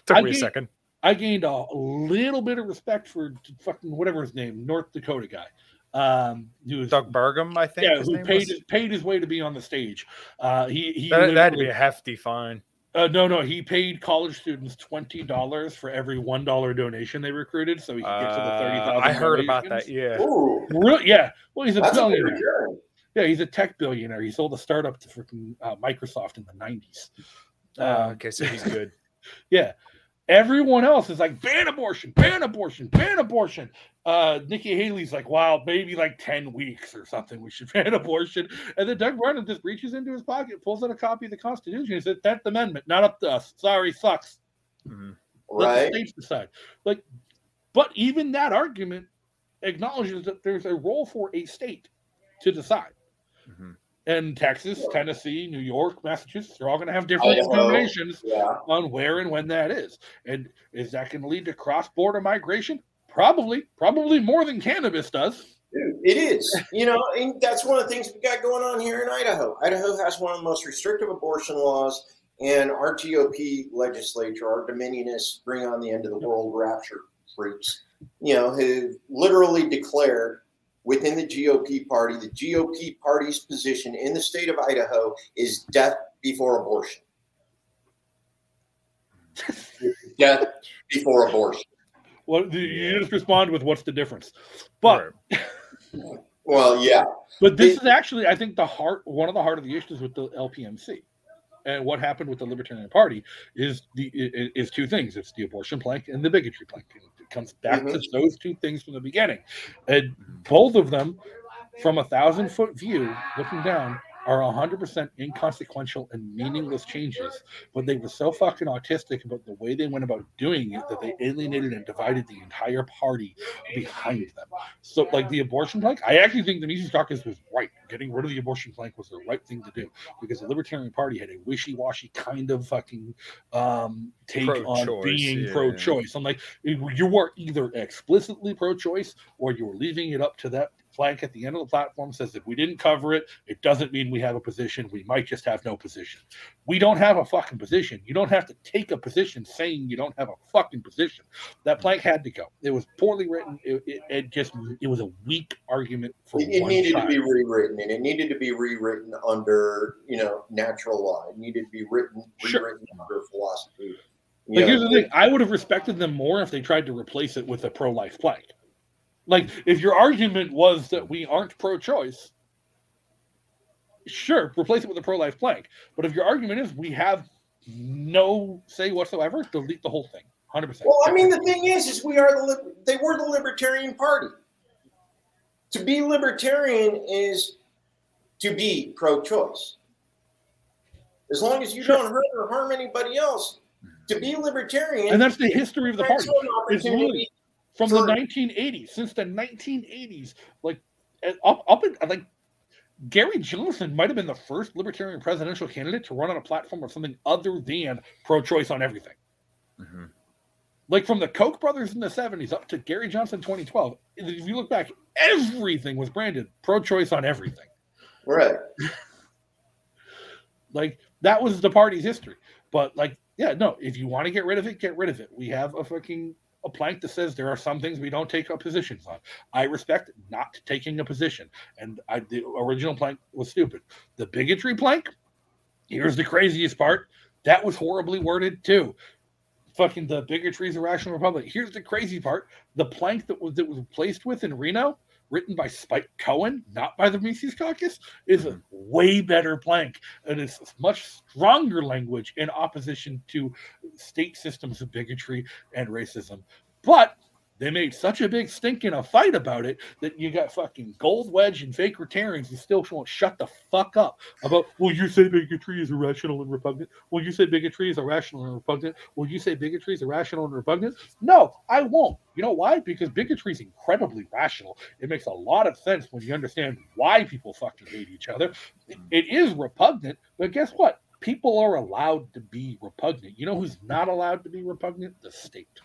took I me a second I gained a little bit of respect for fucking whatever his name, North Dakota guy. Um, who was doug burgum i think yeah, who paid was? his, paid his way to be on the stage. Uh, he he that, that had be a hefty fine uh, no, no, he paid college students twenty dollars for every one dollar donation they recruited, so he could get to the thirty thousand. Uh. I heard about that. Yeah. Ooh, yeah, well, he's a that's billionaire. return. Yeah, he's a tech billionaire. He sold a startup to freaking uh, Microsoft in the nineties. Uh, okay, so he's good. Yeah. Everyone else is like ban abortion, ban abortion, ban abortion. Uh, Nikki Haley's like, wow, maybe like 10 weeks or something. We should ban abortion. And then Doug Burgum just reaches into his pocket, pulls out a copy of the Constitution. He said, Tenth Amendment, not up to us. Sorry, sucks. Mhm. Let Right. the states decide. Like, but even that argument acknowledges that there's a role for a state to decide. And Texas, Tennessee, New York, Massachusetts, they're all going to have different determinations Yeah. on where and when that is. And is that going to lead to cross border migration? Probably, probably more than cannabis does. Dude, it is. You know, and that's one of the things we got going on here in Idaho. Idaho has one of the most restrictive abortion laws, and our GOP legislature, our dominionists, bring on the end of the world rapture freaks, you know, who literally declared within the GOP party, the GOP party's position in the state of Idaho is death before abortion. death before abortion. Well, you just respond with what's the difference. But well, yeah. But this is actually, I think, the heart one of the heart of the issues with the LPMC. And what happened with the Libertarian Party is the is two things: it's the abortion plank and the bigotry plank. It comes back mm-hmm. to those two things from the beginning, and both of them, from a thousand foot view, looking down, are 100% inconsequential and meaningless changes, but they were so fucking autistic about the way they went about doing it that they alienated and divided the entire party behind them. So, like the abortion plank, I actually think the Mises Caucus was right. Getting rid of the abortion plank was the right thing to do because the Libertarian Party had a wishy washy kind of fucking um, take pro-choice, on being yeah. pro choice. I'm like, you were either explicitly pro choice or you were leaving it up to that flank at the end of the platform says if we didn't cover it, it doesn't mean we have a position. We might just have no position. We don't have a fucking position. You don't have to take a position saying you don't have a fucking position. That plank had to go. It was poorly written. It, it, it just it was a weak argument for. It, it needed to be rewritten, and it needed to be rewritten under you know natural law. It needed to be written rewritten sure. under philosophy. But here's the thing: I would have respected them more if they tried to replace it with a pro-life plank. Like, if your argument was that we aren't pro choice, sure, replace it with a pro life plank. But if your argument is we have no say whatsoever, delete the whole thing. 100%. Well, I mean, the thing is, is we are the, they were the Libertarian Party. To be libertarian is to be pro choice. As long as you sure. don't hurt or harm anybody else, to be libertarian. And that's the history of the party. It's really, from the 1980s, since the 1980s, like up up in, like Gary Johnson might have been the first libertarian presidential candidate to run on a platform of something other than pro-choice on everything. Mm-hmm. Like from the Koch brothers in the 70s up to Gary Johnson 2012, if you look back, everything was branded pro-choice on everything. Right. like that was the party's history. But like, yeah, no, if you want to get rid of it, get rid of it. We have a fucking a plank that says there are some things we don't take up positions on. I respect not taking a position, and I, the original plank was stupid. The bigotry plank, here's the craziest part. That was horribly worded too. Fucking the bigotry is a rational republic. Here's the crazy part: the plank that was that was placed with in Reno written by Spike Cohen, not by the Mises Caucus, is a way better plank. And it's much stronger language in opposition to state systems of bigotry and racism. But they made such a big stink in a fight about it that you got fucking gold wedge and fake Rotarians who still won't shut the fuck up about, well, you say bigotry is irrational and repugnant. Well, you say bigotry is irrational and repugnant. Well, you say bigotry is irrational and repugnant. No, I won't. You know why? Because bigotry is incredibly rational. It makes a lot of sense when you understand why people fucking hate each other. It is repugnant, but guess what? People are allowed to be repugnant. You know who's not allowed to be repugnant? The state.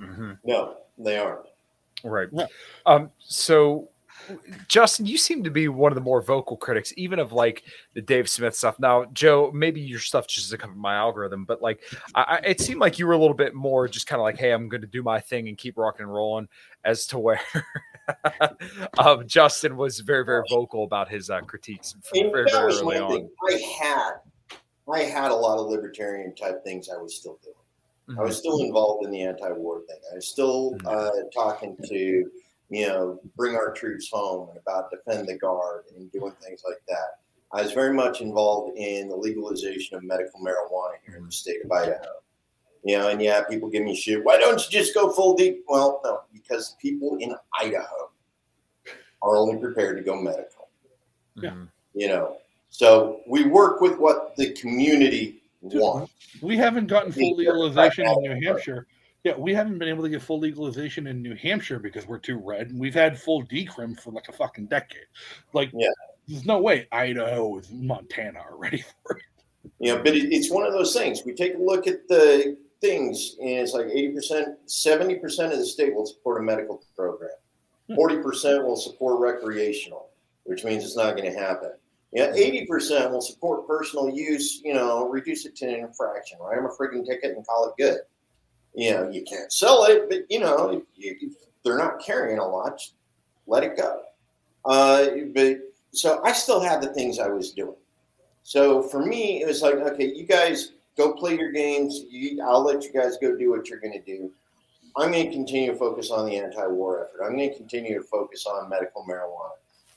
Mm-hmm. No, they aren't. Right. Um, so Justin, you seem to be one of the more vocal critics, even of like the Dave Smith stuff. Now, Joe, maybe your stuff just doesn't come from my algorithm, but like, I, it seemed like you were a little bit more just kind of like, "Hey, I'm going to do my thing and keep rocking and rolling," as to where um, Justin was very, very vocal about his uh, critiques very, very early on. I had, I had a lot of libertarian type things I was still doing. Mm-hmm. I was still involved in the anti-war thing. I was still mm-hmm. uh, talking to, you know, bring our troops home and about defend the guard and doing things like that. I was very much involved in the legalization of medical marijuana here in the state of Idaho. You know, and yeah, people give me shit. Why don't you just go full deep? Well, no, because people in Idaho are only prepared to go medical. Yeah. You know, so we work with what the community one. We haven't gotten full legalization in New Hampshire. Yeah, we haven't been able to get full legalization in New Hampshire because we're too red, and we've had full decrim for like a fucking decade. Like, yeah. there's no way Idaho is Montana are ready for it. Yeah, but it's one of those things. We take a look at the things, and it's like 80%, 70% of the state will support a medical program. Hmm. 40% will support recreational, which means it's not going to happen. Yeah, 80% will support personal use, you know, reduce it to an infraction, write them a freaking ticket and call it good. You know, you can't sell it, but, you know, if, if they're not carrying a lot, let it go. Uh, but so I still had the things I was doing. So for me, it was like, okay, you guys go play your games. You, I'll let you guys go do what you're going to do. I'm going to continue to focus on the anti-war effort. I'm going to continue to focus on medical marijuana.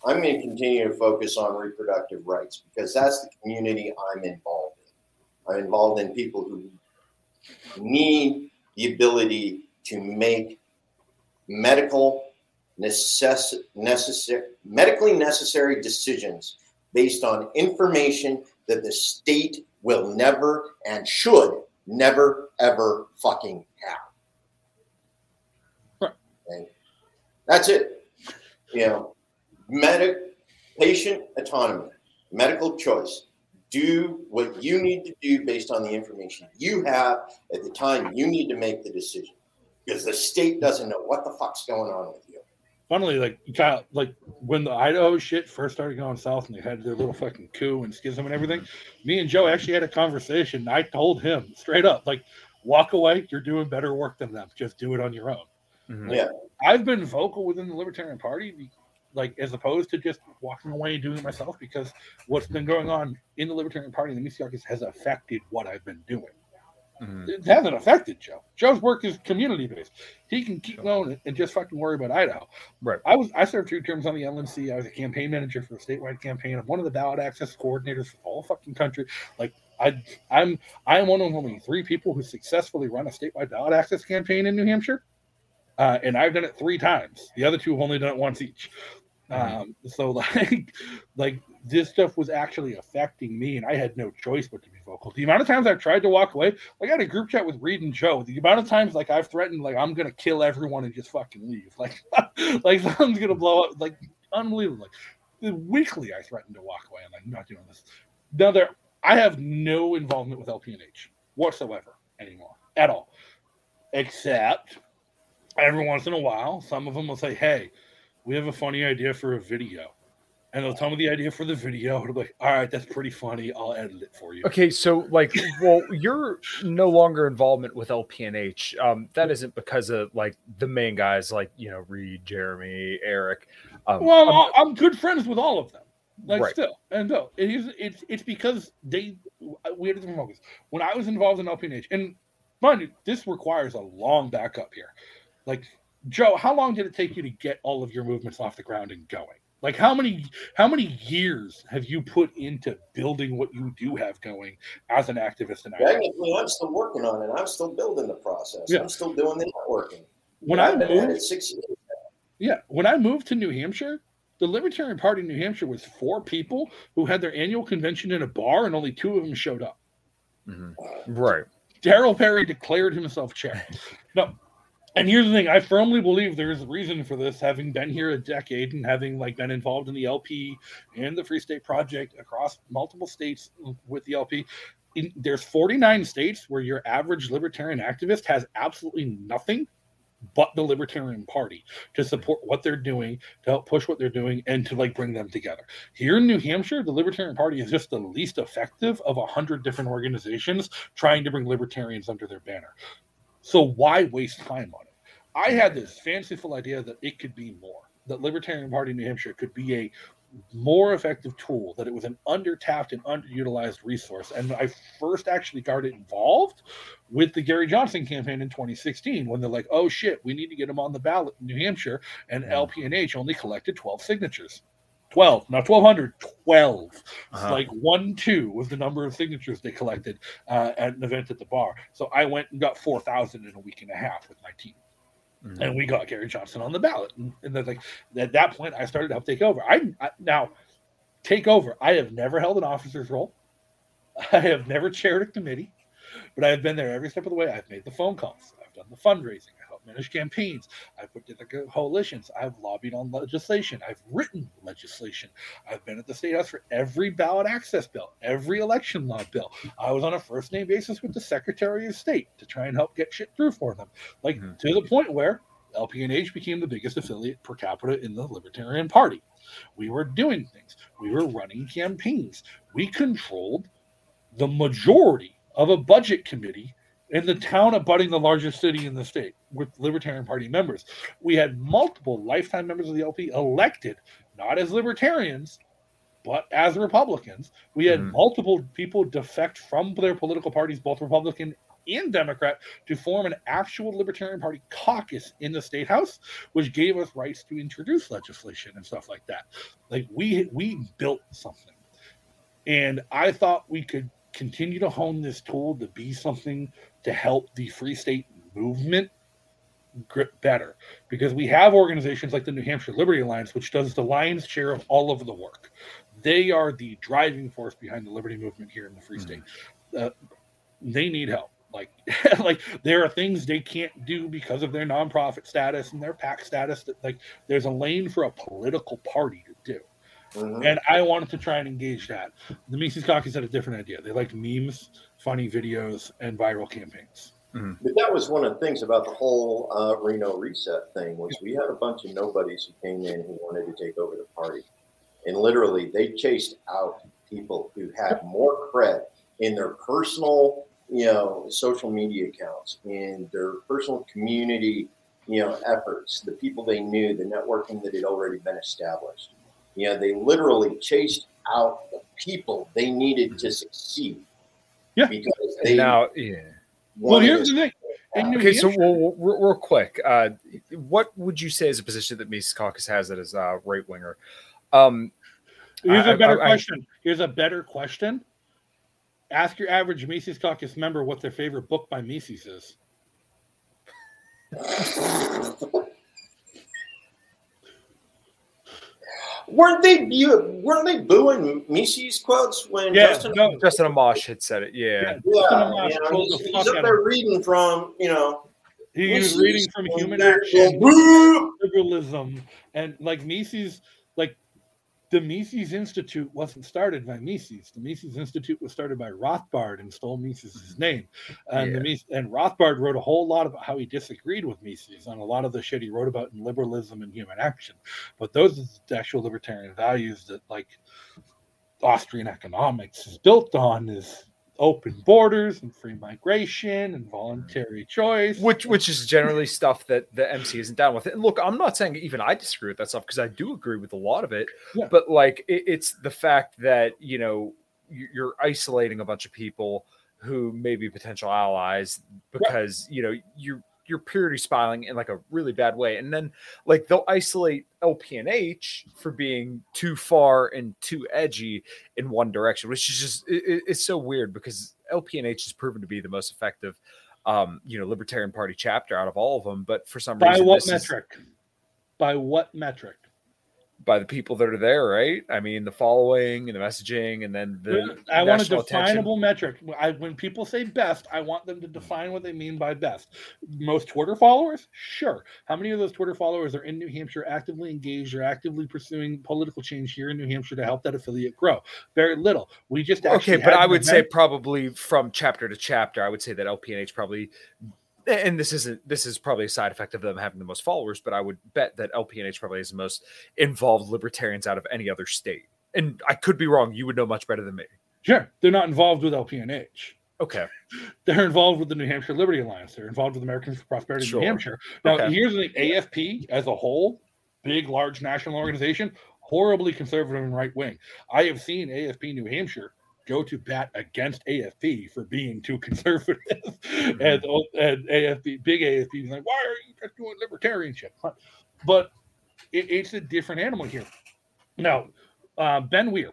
I'm going to continue to focus on reproductive rights because that's the community I'm involved in. I'm involved in people who need the ability to make medical necess- necessary medically necessary decisions based on information that the state will never and should never ever fucking have. And that's it. You know, medic patient autonomy, medical choice. Do what you need to do based on the information you have at the time you need to make the decision. Because the state doesn't know what the fuck's going on with you. Funnily, like Kyle, like when the Idaho shit first started going south and they had their little fucking coup and schism and everything, me and Joe actually had a conversation. I told him straight up, like, walk away. You're doing better work than them. Just do it on your own. Mm-hmm. Yeah. I've been vocal within the Libertarian Party, like as opposed to just walking away and doing it myself, because what's been going on in the Libertarian Party and the Mises Caucus has affected what I've been doing. Mm-hmm. It hasn't affected Joe. Joe's work is community based. He can keep going and just fucking worry about Idaho. Right. I was I served two terms on the LNC. I was a campaign manager for the statewide campaign. I'm one of the ballot access coordinators for whole fucking country. Like I I'm I'm one of only three people who successfully run a statewide ballot access campaign in New Hampshire. Uh, and I've done it three times. The other two have only done it once each. Um, so like, like this stuff was actually affecting me, and I had no choice but to be vocal. The amount of times I've tried to walk away, like I had a group chat with Reed and Joe. The amount of times like I've threatened, like I'm gonna kill everyone and just fucking leave, like like something's gonna blow up, like unbelievable. Like weekly, I threatened to walk away. Like, I'm not doing this. Now there, I have no involvement with LPNH whatsoever anymore at all, except every once in a while, some of them will say, "Hey." We have a funny idea for a video. And they'll tell me the idea for the video. And I'm like, all right, that's pretty funny. I'll edit it for you. Okay, so like, well, you're no longer involvement with LPNH. Um, that isn't because of like the main guys, like you know, Reed, Jeremy, Eric. Um, well, I'm, I'm, good friends with all of them, like Right. still, and no, it is. It's it's because they we had different focus. When I was involved in LPNH, and mind you, this requires a long backup here. Like Joe, how long did it take you to get all of your movements off the ground and going? Like how many how many years have you put into building what you do have going as an activist and Idaho? Technically, I'm still working on it. I'm still building the process. Yeah. I'm still doing the networking. When I I've been moved, six years. Yeah, when I moved to New Hampshire, the Libertarian Party in New Hampshire was four people who had their annual convention in a bar, and only two of them showed up. Mm-hmm. Right. Darryl Perry declared himself chair. No, and here's the thing: I firmly believe there's a reason for this. Having been here a decade and having like been involved in the LP and the Free State Project across multiple states with the LP, in, there's 49 states where your average libertarian activist has absolutely nothing but the Libertarian Party to support what they're doing, to help push what they're doing, and to like bring them together. Here in New Hampshire, the Libertarian Party is just the least effective of a hundred different organizations trying to bring libertarians under their banner. So why waste time on it? I had this fanciful idea that it could be more. That Libertarian Party New Hampshire could be a more effective tool, that it was an undertapped and underutilized resource. And I first actually got involved with the Gary Johnson campaign in 2016 when they're like, oh shit, we need to get him on the ballot in New Hampshire. And LPNH only collected 12 signatures. 12, not 1,200, 12. It's Uh-huh. Like one, two was the number of signatures they collected uh, at an event at the bar. So I went and got 4,000 in a week and a half with my team Mm-hmm. and we got Gary Johnson on the ballot. And, and then, like at that point, I started to help take over. I, I now take over. I have never held an officer's role. I have never chaired a committee, but I have been there every step of the way. I've made the phone calls. I've done the fundraising. I helped helped manage campaigns. I've put together coalitions. I've lobbied on legislation. I've written legislation. I've been at the state house for every ballot access bill, every election law bill. I was on a first name basis with the Secretary of State to try and help get shit through for them. Like mm-hmm. to the point where LPNH became the biggest affiliate per capita in the Libertarian Party. We were doing things. We were running campaigns. We controlled the majority of a budget committee in the town abutting the largest city in the state with Libertarian Party members. We had multiple lifetime members of the LP elected, not as libertarians, but as Republicans. We had mm. multiple people defect from their political parties, both Republican and Democrat, to form an actual Libertarian Party caucus in the state house, which gave us rights to introduce legislation and stuff like that. Like we we built something. And I thought we could continue to hone this tool to be something to help the free state movement grip better because we have organizations like the New Hampshire Liberty Alliance, which does the lion's share of all of the work. They are the driving force behind the liberty movement here in the free mm-hmm. state. Uh, they need help. Like, like there are things they can't do because of their nonprofit status and their PAC status. That like, there's a lane for a political party to do. Mm-hmm. And I wanted to try and engage that. The Mises Caucus had a different idea. They liked memes, funny videos, and viral campaigns. Mm-hmm. But that was one of the things about the whole uh, Reno reset thing was we had a bunch of nobodies who came in who wanted to take over the party, and literally they chased out people who had more cred in their personal, you know, social media accounts, in their personal community, you know, efforts, the people they knew, the networking that had already been established. You know, they literally chased out the people they needed to succeed. Yeah. Because they now, yeah. Well, here's the thing. Okay, so real, real quick, uh, what would you say is a position that Mises Caucus has that is uh, right winger? Um, here's I, a better I, question. I, here's a better question. Ask your average Mises Caucus member what their favorite book by Mises is. Weren't they weren't they booing Mises quotes when yeah, Justin no, Justin Amash had said it? Yeah, yeah, yeah you know, he's, he's up there reading from you know. He was reading from Human Action, liberalism, and like Mises, like the Mises Institute wasn't started by Mises. The Mises Institute was started by Rothbard and stole Mises' mm-hmm. name. And yeah. the Mises, and Rothbard wrote a whole lot about how he disagreed with Mises on a lot of the shit he wrote about in liberalism and human action. But those are the actual libertarian values that like Austrian economics is built on is open borders and free migration and voluntary choice. Which which is generally stuff that the mc isn't down with. And look i'm not saying even i disagree with that stuff because i do agree with a lot of it. Yeah. but like it, it's the fact that you know you're isolating a bunch of people who may be potential allies because you know you're you're purity spying in like a really bad way. And then like they'll isolate LPNH for being too far and too edgy in one direction, which is just it, it's so weird because LPNH has proven to be the most effective um, you know, Libertarian Party chapter out of all of them. But for some by reason, by what metric? Is, by what metric? By the people that are there, right? I mean, the following and the messaging, and then the. I want a definable attention. metric. I, when people say best, I want them to define what they mean by best. Most Twitter followers, sure. How many of those Twitter followers are in New Hampshire, actively engaged or actively pursuing political change here in New Hampshire to help that affiliate grow? Very little. We just okay, but I would event. say probably from chapter to chapter, I would say that LPNH probably and this isn't this is probably a side effect of them having the most followers, but I would bet that LPNH probably is the most involved libertarians out of any other state. And I could be wrong. You would know much better than me. Sure. They're not involved with LPNH. Okay. They're involved with the New Hampshire Liberty Alliance. They're involved with Americans for Prosperity sure. New Hampshire. Now, okay. here's the AFP as a whole, big, large national organization, horribly conservative and right wing. I have seen AFP New Hampshire go to bat against AFP for being too conservative, mm-hmm. and and AFP, big AFP, is like, why are you just doing libertarianship? But it, it's a different animal here. Now, uh, Ben Weir,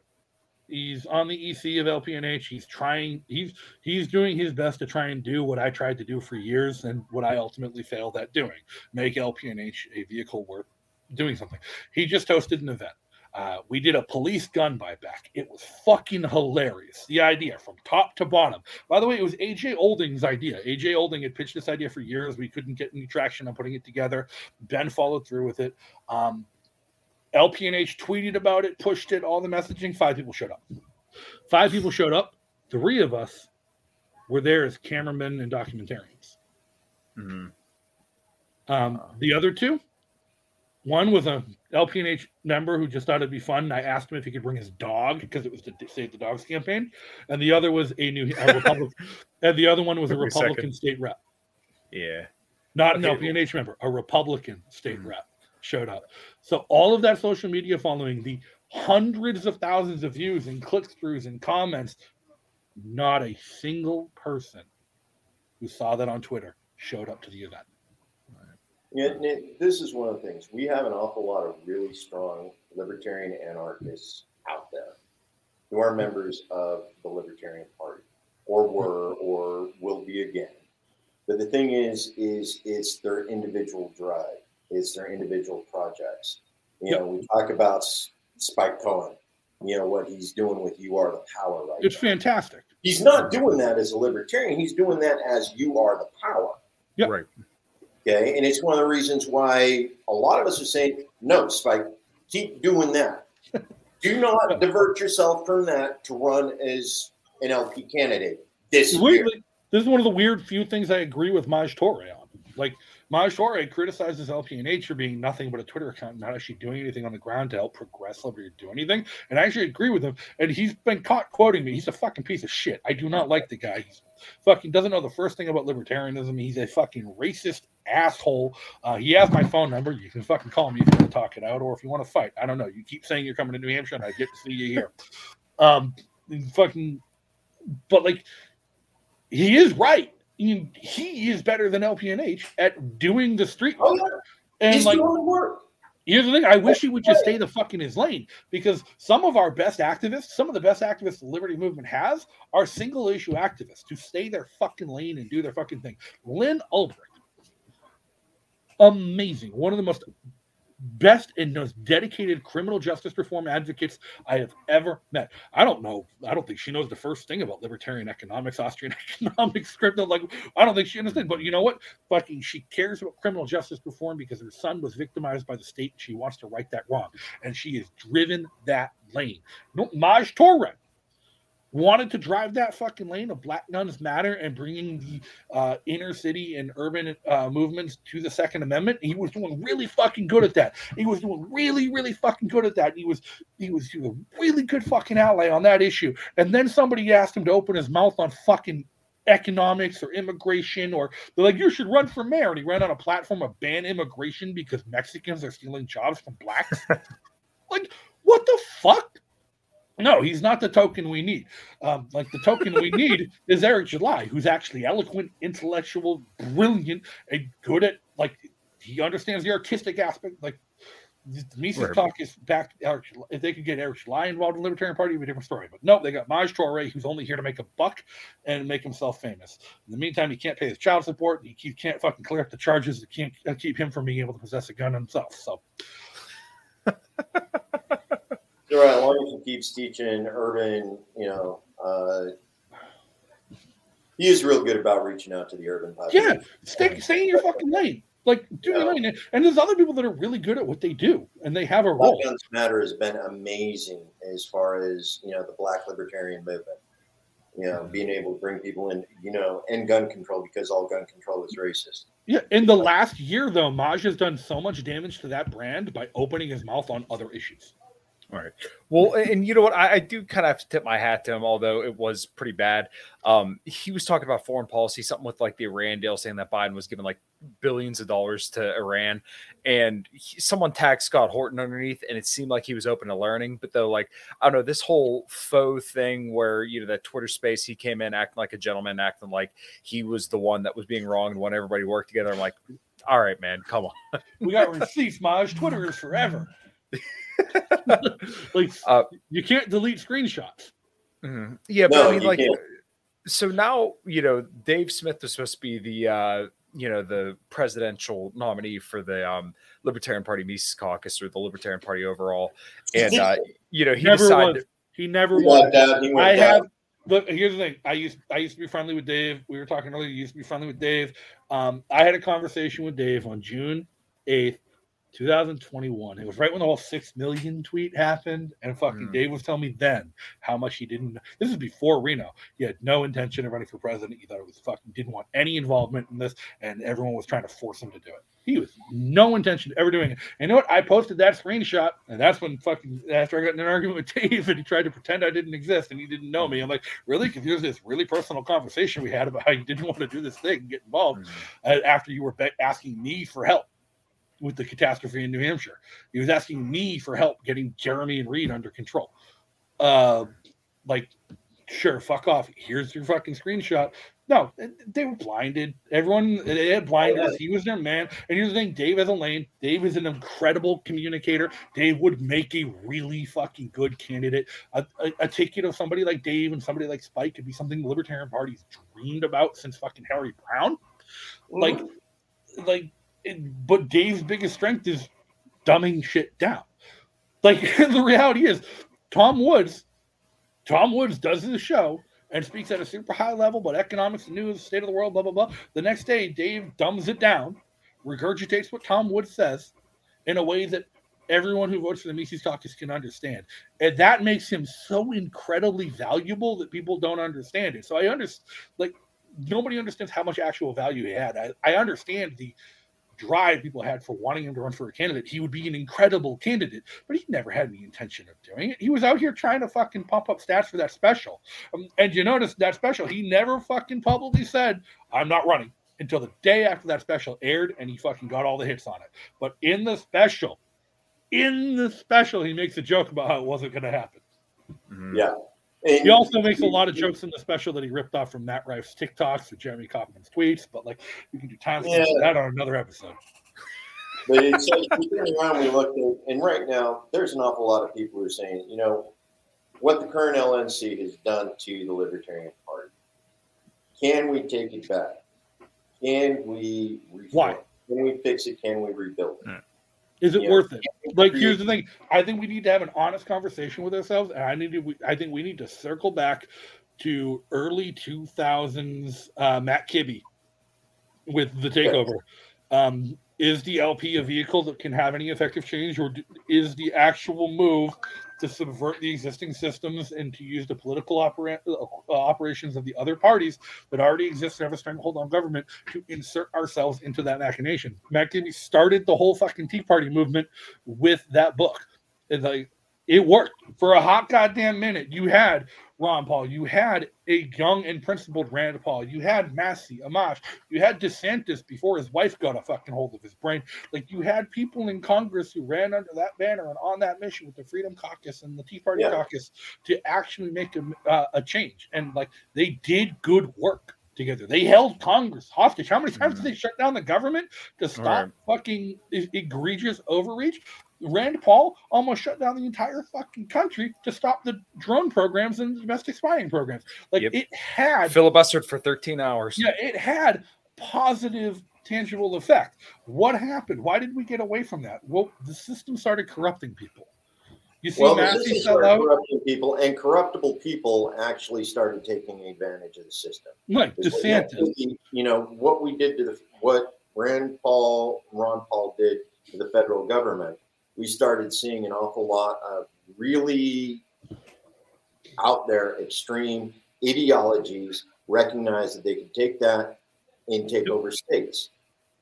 he's on the EC of LPNH. He's trying. He's he's doing his best to try and do what I tried to do for years, and what I ultimately failed at doing: make LPNH a vehicle worth doing something. He just hosted an event. Uh, we did a police gun buyback. It was fucking hilarious. The idea from top to bottom. By the way, it was AJ Olding's idea. AJ Olding had pitched this idea for years. We couldn't get any traction on putting it together. Ben followed through with it. Um, LPNH tweeted about it, pushed it, all the messaging. Five people showed up. Five people showed up. Three of us were there as cameramen and documentarians. Mhm. Um, the other two, one was a LPNH member who just thought it'd be fun. And I asked him if he could bring his dog because it was the Save the Dogs campaign, and the other was a new a Republic, and the other one was a Republican state rep, Yeah. not an Okay. LPNH member, a Republican state Mhm. rep showed up. So all of that social media following, the hundreds of thousands of views and click throughs and comments, not a single person who saw that on Twitter showed up to the event. Yeah, Nick, this is one of the things. We have an awful lot of really strong libertarian anarchists out there who are members of the Libertarian Party, or were, or will be again. But the thing is, is it's their individual drive, it's their individual projects. You know, we talk about Spike Cohen. You know what he's doing with "You Are the Power" right It's now. fantastic. He's not doing that as a libertarian. He's doing that as "You Are the Power." Yep. Right. Okay. And it's one of the reasons why a lot of us are saying, no, Spike, keep doing that. Do not divert yourself from that to run as an LP candidate this year. This is one of the weird few things I agree with Maj Toure on. Like Maj Toure criticizes LPNH for being nothing but a Twitter account, not actually doing anything on the ground to help progress liberty or do anything. And I actually agree with him. And he's been caught quoting me. He's a fucking piece of shit. I do not like the guy. He's fucking doesn't know the first thing about libertarianism. He's a fucking racist asshole. Uh, he has my phone number. You can fucking call me if you want to talk it out or if you want to fight. I don't know. You keep saying you're coming to New Hampshire and I get to see you here. Um, fucking, but like, he is right. He, he is better than LPNH at doing the street work. Oh, work. yeah. And He's like, doing the work. Here's the thing. I wish he would just stay the fuck in his lane because some of our best activists, some of the best activists the Liberty Movement has, are single issue activists who stay their fucking lane and do their fucking thing. Lyn Ulbricht, amazing. One of the most best and most dedicated criminal justice reform advocates I have ever met. I don't know. I don't think she knows the first thing about libertarian economics, Austrian economics, crypto. Like, I don't think she understands. But you know what? Fucking, she cares about criminal justice reform because her son was victimized by the state. And she wants to right that wrong, and she has driven that lane. No, Maj Toure wanted to drive that fucking lane of Black Guns Matter and bringing the uh, inner city and urban uh, movements to the Second Amendment. He was doing really fucking good at that. He was doing really, really fucking good at that. He was he was, he was a really good fucking ally on that issue. And then somebody asked him to open his mouth on fucking economics or immigration or they're like you should run for mayor and he ran on a platform of ban immigration because mexicans are stealing jobs from blacks like what the fuck no, he's not the token we need. Um, like the token we need is Eric July, who's actually eloquent, intellectual, brilliant, and good at like he understands the artistic aspect. Like Mises Right. talk is back. Eric, if they could get Eric July involved in the Libertarian Party, it'd be a different story. But no, they got Maj Toure, who's only here to make a buck and make himself famous. In the meantime, he can't pay his child support. He can't fucking clear up the charges. It can't uh, keep him from being able to possess a gun himself. So Right. As long as he keeps teaching urban, you know, uh, he is real good about reaching out to the urban Yeah, population. stay, stay in your fucking lane. Like, do your lane. And there's other people that are really good at what they do, and they have a Black role. Guns Matter has been amazing as far as you know the Black libertarian movement. You know, being able to bring people in, you know, and gun control because all gun control is racist. Yeah, in the last year, though, Maj has done so much damage to that brand by opening his mouth on other issues. All right. Well, and you know what? I, I do kind of have to tip my hat to him, although it was pretty bad. Um, he was talking about foreign policy, something with like the Iran deal, saying that Biden was giving like billions of dollars to Iran, and he, someone tagged Scott Horton underneath, and it seemed like he was open to learning. But though, like I don't know, this whole faux thing where you know that Twitter space, he came in acting like a gentleman, acting like he was the one that was being wrong and wanted everybody to work together. I'm like, all right, man, come on. We got receipts, Maj. Twitter is forever. like, Uh, you can't delete screenshots. Mhm. Yeah, but I mean, like, can't. so now you know Dave Smith is supposed to be the uh, you know the presidential nominee for the um, Libertarian Party Mises Caucus or the Libertarian Party overall, and uh, you know he never decided. was. He never He was. he went I down. have. Look, here's the thing. I used I used to be friendly with Dave. We were talking earlier. You used to be friendly with Dave. Um, I had a conversation with Dave on June eighth, 2021. It was right when the whole six million tweet happened, and fucking Mm. Dave was telling me then how much he didn't. This is before Reno. He had no intention of running for president. He thought it was fucking didn't want any involvement in this, and everyone was trying to force him to do it. He was no intention of ever doing it. And you know what? I posted that screenshot, and that's when fucking after I got in an argument with Dave, and he tried to pretend I didn't exist, and he didn't know me. I'm like, really? Because here's this really personal conversation we had about how you didn't want to do this thing and get involved uh, after you were be- asking me for help with the catastrophe in New Hampshire. He was asking me for help getting Jeremy and Reed under control. Uh, like, sure, fuck off. Here's your fucking screenshot. No, they were blinded. Everyone they had blinders. He was their man. And here's the thing: Dave has a lane. Dave is an incredible communicator. Dave would make a really fucking good candidate. A, a, a ticket of somebody like Dave and somebody like Spike could be something the Libertarian Party's dreamed about since fucking Harry Browne. Like, like, it, but Dave's biggest strength is dumbing shit down. Like the reality is, Tom Woods, Tom Woods does the show and speaks at a super high level about economics, news, state of the world, blah blah blah. The next day, Dave dumbs it down, regurgitates what Tom Woods says in a way that everyone who votes for the Mises Caucus can understand, and that makes him so incredibly valuable that people don't understand it. So I understand, like nobody understands how much actual value he had. I, I understand the drive people had for wanting him to run for a candidate. He would be an incredible candidate, but he never had any intention of doing it. He was out here trying to fucking pump up stats for that special. Um, and you notice that special, he never fucking publicly said, I'm not running until the day after that special aired and he fucking got all the hits on it. But in the special, in the special, he makes a joke about how it wasn't going to happen. Yeah. He also makes a lot of jokes in the special that he ripped off from Matt Rife's TikToks or Jeremy Kauffman's tweets, but like you can do time Yeah. for that on another episode. But it's like we turn around, we look at, and right now there's an awful lot of people who are saying, you know, what the current LNC has done to the Libertarian Party. Can we take it back? Can we reform? Why? Can we fix it? Can we rebuild it? Is it Yeah. worth it? Like, here's the thing. I think we need to have an honest conversation with ourselves, and I need to. we- I think we need to circle back to early 2000s uh, Matt Kibbe with the takeover. Um, is the LP a vehicle that can have any effective change, or is the actual move to subvert the existing systems and to use the political opera- uh, operations of the other parties that already exist and have a stranglehold on government to insert ourselves into that machination? Matt started the whole fucking Tea Party movement with that book. It's like it worked for a hot goddamn minute. You had Ron Paul, you had a young and principled Rand Paul, you had Massie, Amash, you had DeSantis before his wife got a fucking hold of his brain. Like you had people in Congress who ran under that banner and on that mission with the Freedom Caucus and the Tea Party Yeah. Caucus to actually make a, uh, a change. And like they did good work together. They held Congress hostage. How many times did they shut down the government to stop Right. fucking e- egregious overreach? Rand Paul almost shut down the entire fucking country to stop the drone programs and domestic spying programs. Like Yep. it had Filibustered for 13 hours. yeah, it had positive, tangible effect. What happened? Why did we get away from that? Well, the system started corrupting people. You see, Well, the Massie system sell started out. corrupting people, and corruptible people actually started taking advantage of the system. Like Is what- DeSantis. You know what we did to the what Rand Paul, Ron Paul did to the federal government. We started seeing an awful lot of really out there extreme ideologies recognize that they could take that and take over states.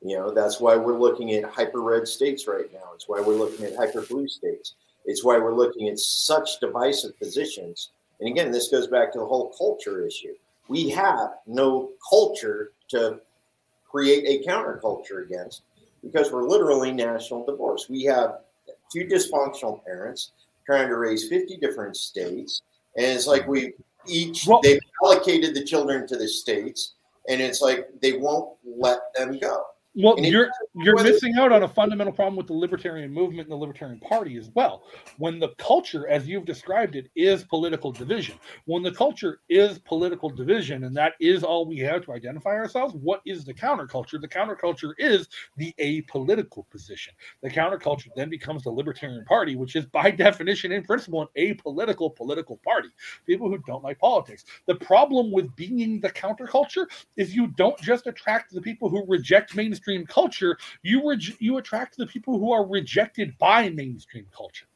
You know, that's why we're looking at hyper red states right now. It's why we're looking at hyper blue states. It's why we're looking at such divisive positions. And again, this goes back to the whole culture issue. We have no culture to create a counterculture against because we're literally national divorce. We have two dysfunctional parents trying to raise 50 different states. And it's like we each, they've allocated the children to the states, and it's like they won't let them go. Well, And you're you're missing out on a fundamental problem with the libertarian movement and the libertarian party as well. When the culture, as you've described it, is political division. When the culture is political division, and that is all we have to identify ourselves, what is the counterculture? The counterculture is the apolitical position. The counterculture then becomes the libertarian party, which is by definition, in principle, an apolitical political party. People who don't like politics. The problem with being the counterculture is you don't just attract the people who reject mainstream culture, you reg- you attract the people who are rejected by mainstream culture.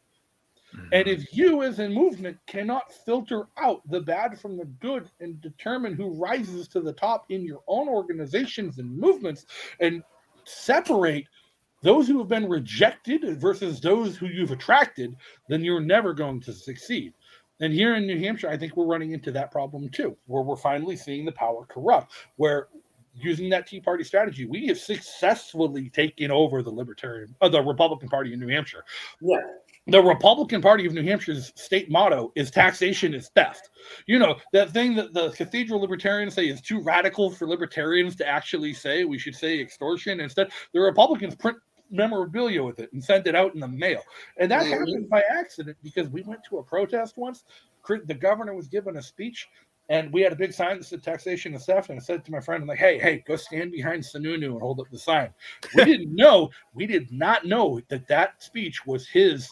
Mm-hmm. And if you as a movement cannot filter out the bad from the good and determine who rises to the top in your own organizations and movements and separate those who have been rejected versus those who you've attracted, then you're never going to succeed. And here in New Hampshire, I think we're running into that problem too, where we're finally seeing the power corrupt, where using that Tea Party strategy, we have successfully taken over the Libertarian, uh, the Republican Party in New Hampshire. Yeah. The Republican Party of New Hampshire's state motto is taxation is theft. You know, that thing that the cathedral libertarians say is too radical for libertarians to actually say, we should say extortion. Instead, the Republicans print memorabilia with it and send it out in the mail. And that Mhm. happened by accident because we went to a protest once. The governor was giving a speech and we had a big sign that said taxation is theft. And I said to my friend, I'm like, hey, hey, go stand behind Sununu and hold up the sign. We didn't know, we did not know that that speech was his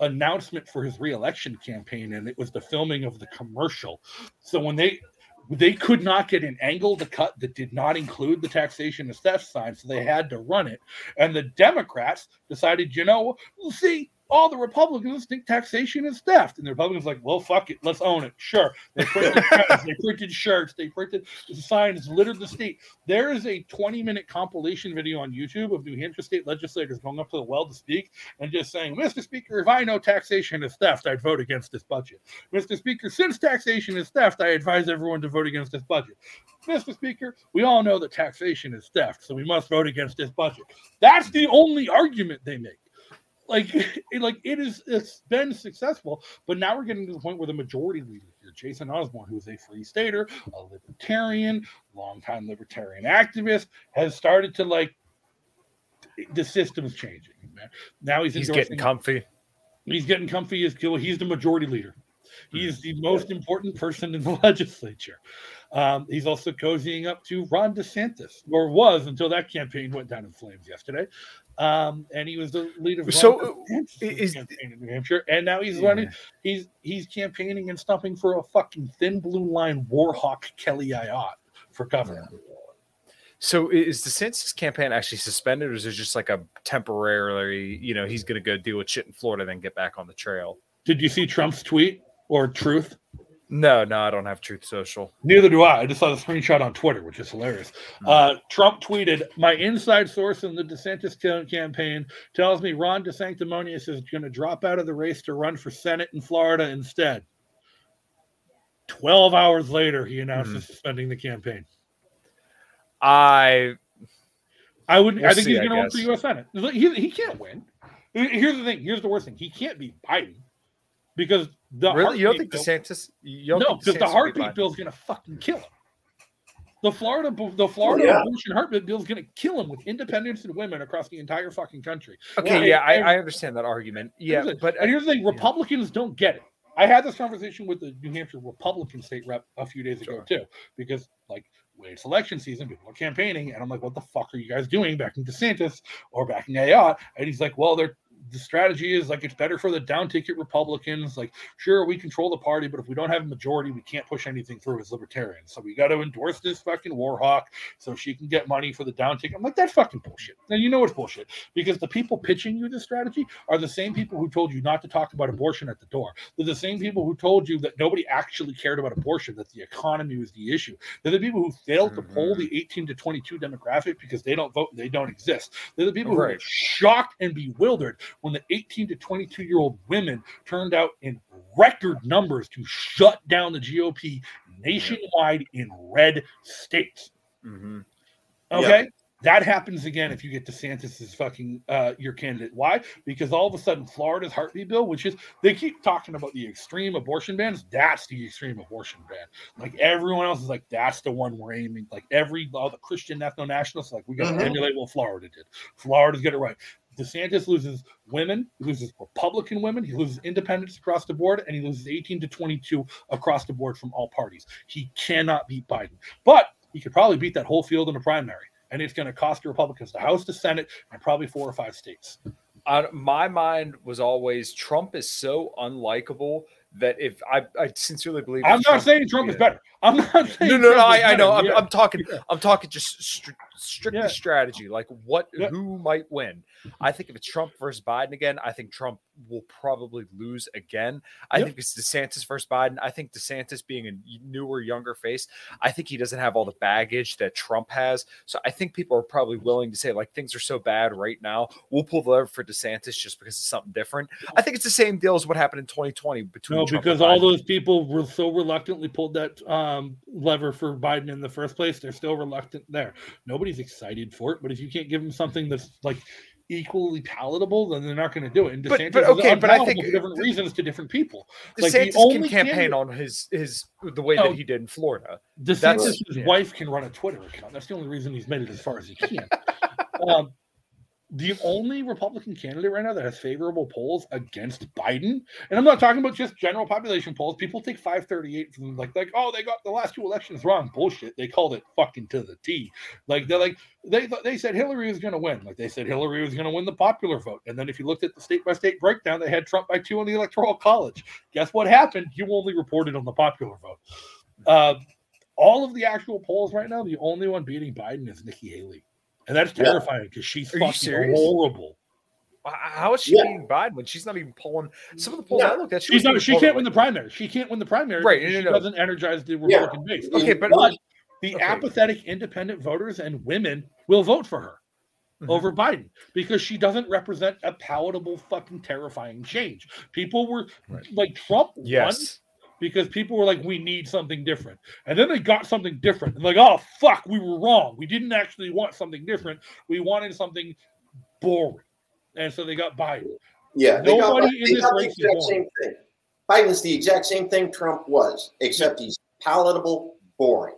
announcement for his reelection campaign. And it was the filming of the commercial. So when they, they could not get an angle to cut that did not include the taxation is theft sign, so they had to run it. And the Democrats decided, you know, see, all the Republicans think taxation is theft, and the Republicans like, well, fuck it, let's own it. Sure, they printed, pens, they printed shirts, they printed signs, littered the state. There is a 20-minute compilation video on YouTube of New Hampshire state legislators going up to the well to speak and just saying, "Mr. Speaker, if I know taxation is theft, I'd vote against this budget." Mr. Speaker, since taxation is theft, I advise everyone to vote against this budget. Mr. Speaker, we all know that taxation is theft, so we must vote against this budget. That's the only argument they make. Like, it, like it is, it's been successful, but now we're getting to the point where the majority leader here, Jason Osborne, who is a free stater, a libertarian, longtime libertarian activist, has started to like the system's changing. Man. Now he's He's getting comfy. He's getting comfy as kill. He's the majority leader. He is the most important person in the legislature. Um, he's also cozying up to Ron DeSantis, or was until that campaign went down in flames yesterday. Um, and he was the leader of So, DeSantis' is- campaign in New Hampshire, and now he's Yeah. running. He's he's campaigning and stumping for a fucking thin blue line warhawk Kelly Ayotte for governor. So is DeSantis campaign actually suspended, or is it just like a temporarily, you know, he's going to go deal with shit in Florida, then get back on the trail? Did you see Trump's tweet or Truth? No, no, I don't have Truth Social. Neither do I. I just saw the screenshot on Twitter, which is hilarious. Uh, Trump tweeted, "My inside source in the DeSantis ca- campaign tells me Ron DeSanctimonious is going to drop out of the race to run for Senate in Florida instead." Twelve hours later, he announces suspending the campaign. I I would. We'll I think see, he's going to run for. U.S. Senate. He, he can't win. Here's the thing. Here's the worst thing. He can't be Biden because the really, you don't think heartbeat bill- DeSantis? You don't no, think because the DeSantis will be heartbeat bill is going to fucking kill him. The Florida, the Florida yeah. abortion heartbeat bill is going to kill him with independence and women across the entire fucking country. Okay, yeah, And- I, I understand that argument. Yeah, Here's but and here's the thing: Republicans don't get it. I had this conversation with the New Hampshire Republican state rep a few days ago too, because like when it's election season, people are campaigning, and I'm like, "What the fuck are you guys doing, backing DeSantis or backing Ayotte?" And he's like, "Well, they're." The strategy is like it's better for the down ticket Republicans. Like, sure, we control the party, but if we don't have a majority, we can't push anything through as libertarians. So we got to endorse this fucking Warhawk so she can get money for the down ticket. I'm like, that's fucking bullshit. And you know it's bullshit because the people pitching you this strategy are the same people who told you not to talk about abortion at the door. They're the same people who told you that nobody actually cared about abortion, that the economy was the issue. They're the people who failed to poll the mm-hmm. 18 to 22 demographic because they don't vote they don't exist. They're the people who are shocked and bewildered when the 18 to 22 year old women turned out in record numbers to shut down the GOP nationwide in red states. Mhm. Okay. That happens again if you get DeSantis as fucking uh, your candidate. Why? Because all of a sudden Florida's heartbeat bill, which is they keep talking about the extreme abortion bans, that's the extreme abortion ban. Like everyone else is like, that's the one we're aiming. Like every all the Christian ethno nationalists, like we got to Mhm. emulate what Florida did. Florida's get it right. DeSantis loses women, he loses Republican women, he loses independents across the board, and he loses 18 to 22 across the board from all parties. He cannot beat Biden, but he could probably beat that whole field in a primary, and it's going to cost the Republicans the House, the Senate, and probably four or five states. I, my mind was always Trump is so unlikable that if I, I sincerely believe I'm not saying Trump is better. I'm not saying No, no, no. I, I know. I'm, Yeah. I'm talking. I'm talking just str- strictly Yeah. strategy. Like what? Yeah. Who might win? I think if it's Trump versus Biden again, I think Trump will probably lose again. I think it's DeSantis versus Biden. I think DeSantis being a newer, younger face, I think he doesn't have all the baggage that Trump has. So I think people are probably willing to say like things are so bad right now. We'll pull the lever for DeSantis just because it's something different. I think it's the same deal as what happened in 2020 between No, Trump because all those people were so reluctantly pulled that uh, um, lever for Biden in the first place. They're still reluctant there. Nobody's excited for it, but if you can't give them something that's like equally palatable, then they're not going to do it. And But- DeSantis but is okay, but I think- for different reasons to different people. Like, the DeSantis only can campaign candidate- on his his the way No. that he did in Florida. DeSantis' That's- his yeah. wife can run a Twitter account. That's the only reason he's made it as far as he can. um, the only Republican candidate right now that has favorable polls against Biden, and I'm not talking about just general population polls. People take 538 from like like oh they got the last two elections wrong. Bullshit. They called it fucking to the T. Like they're like they they said Hillary was going to win. Like they said Hillary was going to win the popular vote. And then if you looked at the state by state breakdown, they had Trump by two on the electoral college. Guess what happened? You only reported on the popular vote. Uh, all of the actual polls right now, the only one beating Biden is Nikki Haley. And that's terrifying because she's Are fucking horrible. How is she Yeah. beating Biden when she's not even pulling? Some of the polls Yeah. I looked at, she, She's wasn't she can't like- win the primary. She can't win the primary. Right, because no, she no, no. doesn't energize the Yeah. Republican base. Okay, but But the Okay. apathetic independent voters and women will vote for her Mhm. over Biden because she doesn't represent a palatable, fucking terrifying change. People were Right. like Trump won yes, because people were like, we need something different. And then they got something different. And like, oh, fuck, we were wrong. We didn't actually want something different. We wanted something boring. And so they got Biden. Yeah, they got, Nobody in they this got the is exact same thing. Biden's the exact same thing Trump was, except he's palatable, boring.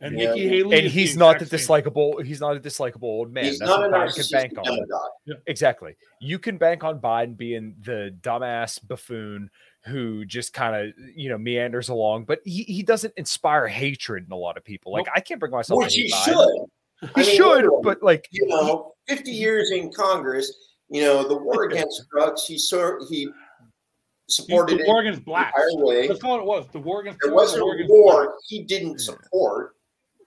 And Yeah. Nikki Haley. and he's the not the exact same. dislikable. He's not a dislikable old man. he's That's not a what Biden can narcissistic bank on. demagogue. Exactly. You can bank on Biden being the dumbass buffoon who just kind of you know meanders along, but he, he doesn't inspire hatred in a lot of people. Like I can't bring myself Which to he should. Biden. I He mean, should, literally, but like you know, 50 years in Congress, you know, the war against drugs, he sort he supported the it war against the blacks. That's all it was. The war against There wasn't the a war war he didn't support.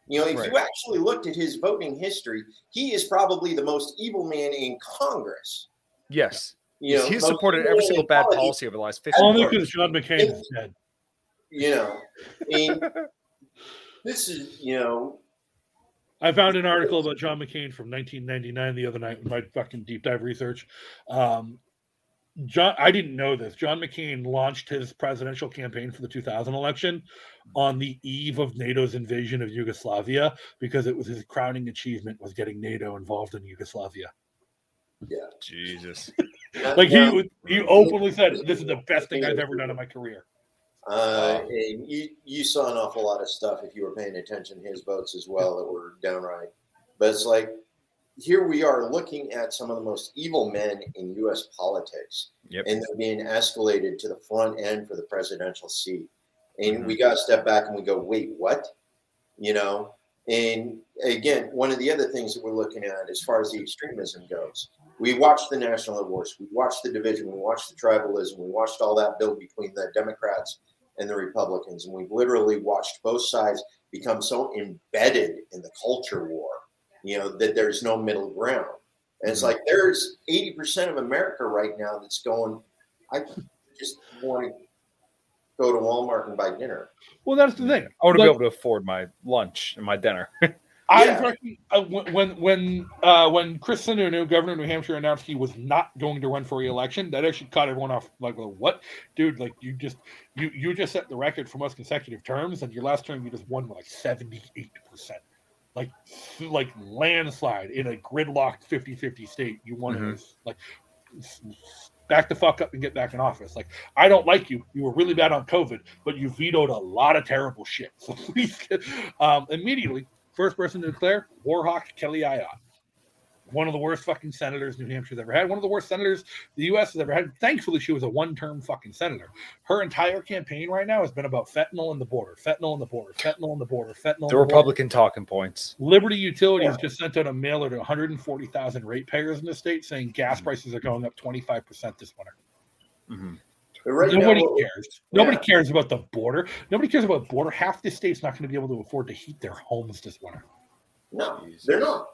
You know, if Right. you actually looked at his voting history, he is probably the most evil man in Congress. yes, You know, he's supported every single bad politics, policy over the last fifty. Only because John McCain is dead. You know, I this is you know, I found an article about John McCain from 1999 the other night in my fucking deep dive research. Um, John, I didn't know this. John McCain launched his presidential campaign for the 2000 election on the eve of NATO's invasion of Yugoslavia because it was his crowning achievement was getting NATO involved in Yugoslavia. Yeah, Jesus. Like he he openly said, "This is the best thing I've ever done in my career." Uh, and you you saw an awful lot of stuff if you were paying attention to his votes as well that were downright. But it's like here we are looking at some of the most evil men in U.S. politics, Yep. and they're being escalated to the front end for the presidential seat. And Mm-hmm. we got to step back and we go, wait, what? You know. And again, one of the other things that we're looking at as far as the extremism goes, we watched the national divorce, we watched the division, we watched the tribalism, we watched all that build between the Democrats and the Republicans. And we've literally watched both sides become so embedded in the culture war, you know, that there's no middle ground. And it's mm-hmm. like there's 80% of America right now that's going, I just want to go to Walmart and buy dinner. Well, that's the thing. I want to Like, be able to afford my lunch and my dinner. I Yeah. fucking uh, when when when uh, when Chris Sununu, governor of New Hampshire, announced he was not going to run for re-election, that actually caught everyone off. Like, well, what, dude? Like, you just you you just set the record for most consecutive terms, and your last term you just won like seventy eight percent. like like landslide in a gridlocked 50-50 state. You want Mhm. to like back the fuck up and get back in office. Like I don't like you. You were really bad on COVID, but you vetoed a lot of terrible shit. So please, get- um, immediately, first person to declare Warhawk Kelly Ayotte. One of the worst fucking senators New Hampshire's ever had. One of the worst senators the U.S. has ever had. Thankfully, she was a one-term fucking senator. Her entire campaign right now has been about fentanyl and the border, fentanyl and the border, fentanyl and the border, fentanyl. and The border. Republican talking points. Liberty Utilities just sent out a mailer to 140,000 ratepayers in the state saying gas mm-hmm. prices are going up 25% this winter. But right Nobody what- cares. Nobody cares about the border. Nobody cares about the border. Half the state's not going to be able to afford to heat their homes this winter. No, they're not.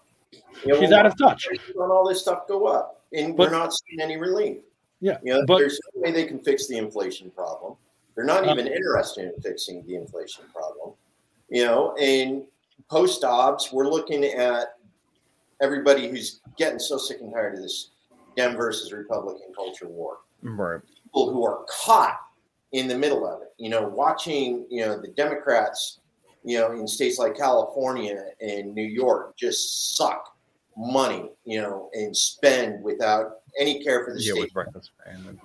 You know, She's out of touch. watching On all this stuff go up, and But- we're not seeing any relief. Yeah, You know, but there's no way they can fix the inflation problem. They're not Uh, even interested in fixing the inflation problem. You know, and post Dobbs, we're looking at everybody who's getting so sick and tired of this Dem versus Republican culture war. Right. People who are caught in the middle of it. You know, watching you know the Democrats, you know, in states like California and New York just suck money, you know, and spend without any care for the Yeah, state abandon.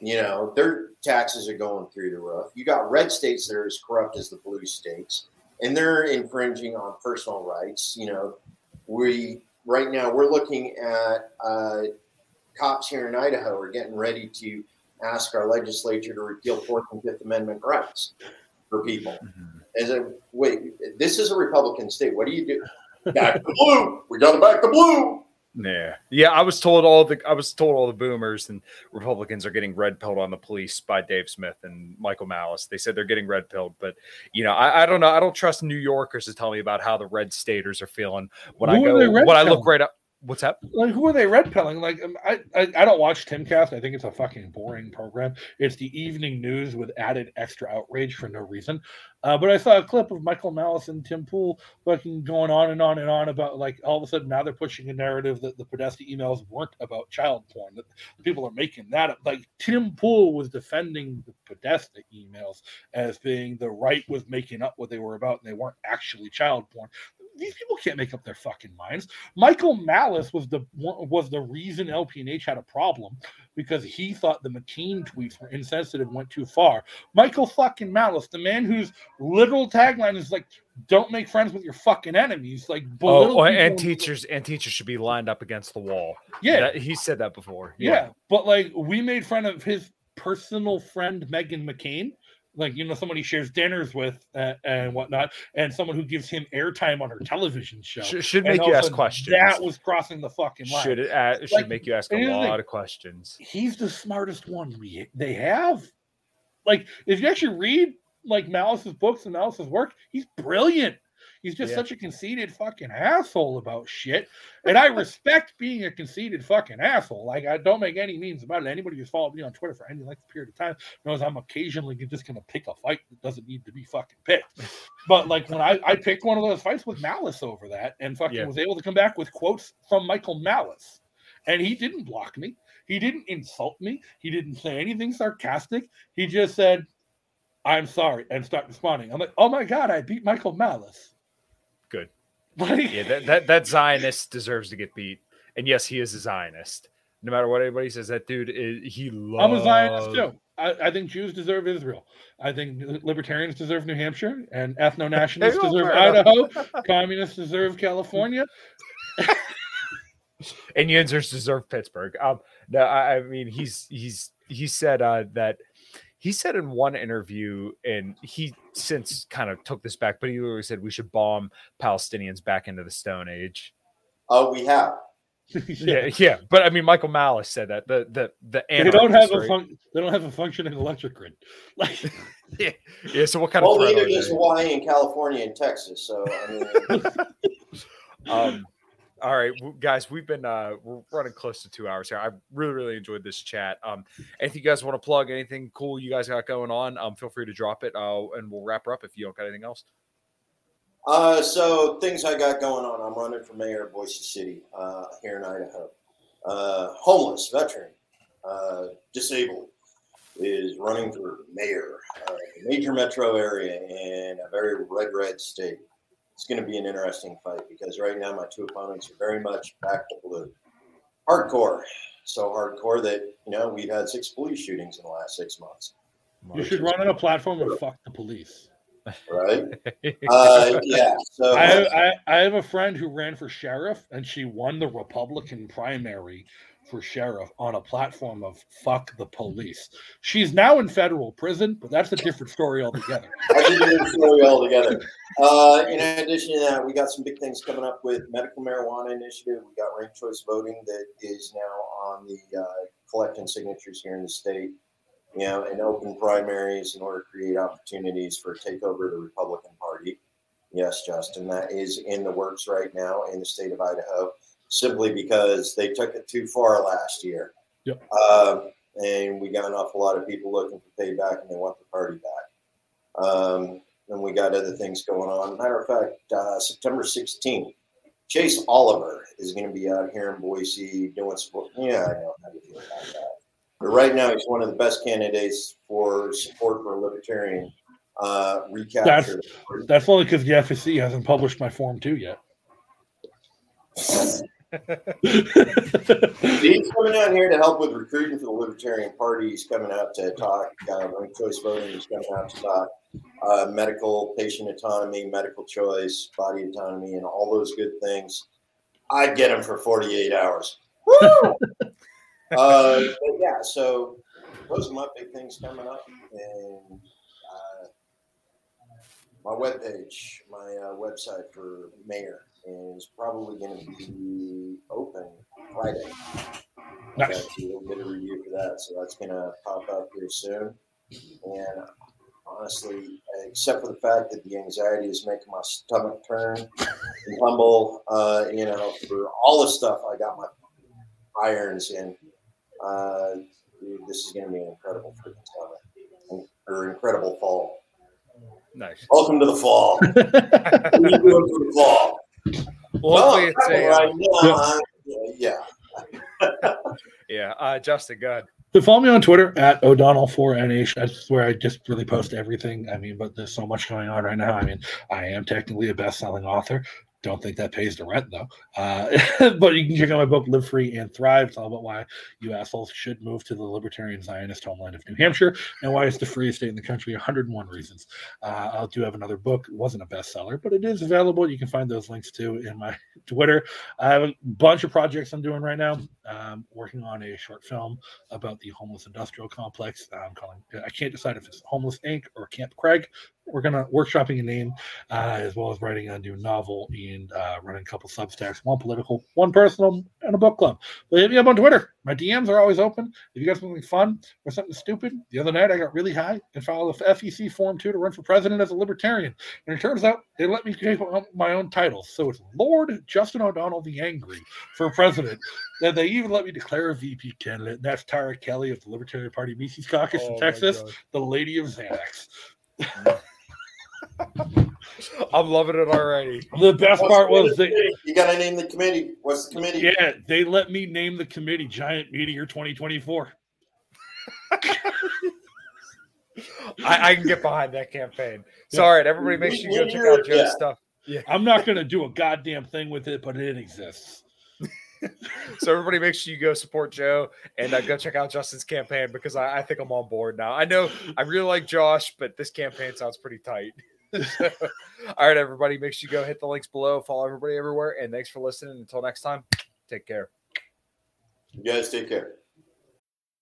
you know, their taxes are going through the roof. You got red states that are as corrupt as the blue states, and they're infringing on personal rights. You know, we right now we're looking at uh, cops here in Idaho are getting ready to ask our legislature to repeal Fourth and Fifth Amendment rights for people. Mm-hmm. As a wait, this is a Republican state. What do you do? Back the blue. We got to back the blue. Yeah, yeah. I was told all the I was told all the boomers and Republicans are getting red pilled on the police by Dave Smith and Michael Malice. They said they're getting red pilled, but you know, I, I don't know. I don't trust New Yorkers to tell me about how the red staters are feeling when I Who are go when I look right up. What's that? like who are they red pilling? Like um, I, I I don't watch Timcast. I think it's a fucking boring program. It's the evening news with added extra outrage for no reason. Uh, but I saw a clip of Michael Malice and Tim Pool fucking going on and on and on about like all of a sudden now they're pushing a narrative that the Podesta emails weren't about child porn. That people are making that up. Like Tim Pool was defending the Podesta emails as being the right was making up what they were about and they weren't actually child porn. These people can't make up their fucking minds. Michael Malice was the was the reason LPNH had a problem because he thought the McCain tweets were insensitive, went too far. Michael fucking Malice, the man whose literal tagline is like, "Don't make friends with your fucking enemies," like belittle Oh, oh and teachers and teachers should be lined up against the wall. Yeah. That- he said that before. Yeah. but like we made fun of his personal friend Meghan McCain, like you know someone he shares dinners with uh, and whatnot, and someone who gives him airtime on her television show. Should- should make you ask questions. That was crossing the fucking line. Should it, uh, should Like, make you ask a and here's the lot thing. of questions. he's the smartest one we they have. Like, if you actually read like Malice's books and Malice's work, he's brilliant. He's just Yeah. such a conceited fucking asshole about shit. And I respect being a conceited fucking asshole. Like, I don't make any means about it. Anybody who's followed me on Twitter for any length of period of time knows I'm occasionally just going to pick a fight that doesn't need to be fucking picked. But like when I, I picked one of those fights with Malice over that and fucking Yeah. was able to come back with quotes from Michael Malice. And he didn't block me. He didn't insult me. He didn't say anything sarcastic. He just said, I'm sorry, and start responding. I'm like, oh my God, I beat Michael Malice. Like, Yeah, that, that that Zionist deserves to get beat. And yes, he is a Zionist. No matter what anybody says, that dude is he loves I'm a Zionist too. I, I think Jews deserve Israel. I think libertarians deserve New Hampshire, and ethno nationalists go, deserve. Idaho. Communists deserve California. and Yinzers deserve Pittsburgh. Um, no, I, I mean he's he's he said uh, that he said in one interview, and he since kind of took this back, but he literally said we should bomb Palestinians back into the Stone Age. Oh, we have. Yeah, yeah, but I mean Michael Malice said that the the the They don't have anarchists, a right? fun- they don't have a functioning electric grid. Like yeah, yeah. So what kind well, of threat neither are does? Hawaii and California and Texas. So I mean, um all right guys we've been uh we're running close to two hours here i really really enjoyed this chat um anything you guys want to plug anything cool you guys got going on um feel free to drop it uh and we'll wrap her up if you don't got anything else Uh, so things I got going on. I'm running for mayor of Boise City uh, here in Idaho. Uh, homeless veteran, uh, disabled, is running for mayor, uh, major metro area in a very red red state. It's going to be an interesting fight because right now my two opponents are very much back to blue, hardcore, so hardcore that you know we've had six police shootings in the last six months. You should run on a platform and fuck the police. Right? uh, yeah. So I, I, I have a friend who ran for sheriff and she won the Republican primary for sheriff on a platform of fuck the police. She's now in federal prison, but that's a different story altogether. That's a different story altogether. Uh, in addition to that, we got some big things coming up with medical marijuana initiative. We got ranked choice voting that is now on the uh, collecting signatures here in the state. You know, and open primaries in order to create opportunities for takeover of the Republican Party. Yes, Justin, that is in the works right now in the state of Idaho simply because they took it too far last year. Yep. Um, and we got an awful lot of people looking for payback and they want the party back. Um, and we got other things going on. Matter of fact, uh, September 16th, Chase Oliver is going to be out here in Boise doing support. Yeah, I know how you feel about that. But right now, he's one of the best candidates for support for libertarian uh, recapture. That's, that's only because the FEC hasn't published my form two yet. He's coming out here to help with recruiting for the Libertarian Party. He's coming out to talk uh, ranked choice voting. He's coming out to talk uh, medical patient autonomy, medical choice, body autonomy, and all those good things. I'd get him for 48 hours. Woo! uh, but yeah, so those are my big things coming up. And uh, my webpage, my uh, website for mayor is probably going to be open Friday. Nice. a little bit of review for that, so that's going to pop up here soon. And honestly, except for the fact that the anxiety is making my stomach turn and humble, uh, you know, for all the stuff I got my irons in, uh, dude, this is going to be an incredible freaking summer or incredible fall. Nice. Welcome to the fall. what are you doing for the fall? Well, hopefully it's a, right uh, yeah. yeah. yeah. Uh, Justin, go ahead. So follow me on Twitter at O'Donnell4NH. That's where I just really post everything. I mean, but there's so much going on right now. I mean, I am technically a best-selling author. Don't think that pays the rent though. Uh, but you can check out my book, Live Free and Thrive. It's all about why you assholes should move to the libertarian Zionist homeland of New Hampshire and why it's the freest state in the country. 101 reasons. Uh, I do have another book. It wasn't a bestseller, but it is available. You can find those links too in my Twitter. I have a bunch of projects I'm doing right now. Um, working on a short film about the homeless industrial complex. I'm calling. I can't decide if it's Homeless Inc. or Camp Craig. We're gonna workshopping a name, uh, as well as writing a new novel and uh, running a couple substacks, one political, one personal, and a book club. But hit me up on Twitter. My DMs are always open. If you got something fun or something stupid, the other night I got really high and filed a FEC form two to run for president as a libertarian. And it turns out they let me take my own title. So it's Lord Justin O'Donnell the Angry for president. Then they even let me declare a VP candidate. And that's Tara Kelly of the Libertarian Party Mises Caucus Oh in Texas, God. the Lady of Xanax. I'm loving it already. The best What's part was they, you got to name the committee. What's the committee? yeah, they let me name the committee Giant Meteor 2024. I, I can get behind that campaign. So, all right, everybody, make sure you go check out Joe's Yeah. stuff. I'm not going to do a goddamn thing with it, but it exists. So, everybody, make sure you go support Joe and uh, go check out Justin's campaign because I, I think I'm on board now. I know I really like Josh, but this campaign sounds pretty tight. All right, everybody, make sure you go hit the links below, follow everybody everywhere, and thanks for listening. Until next time, take care. You guys take care.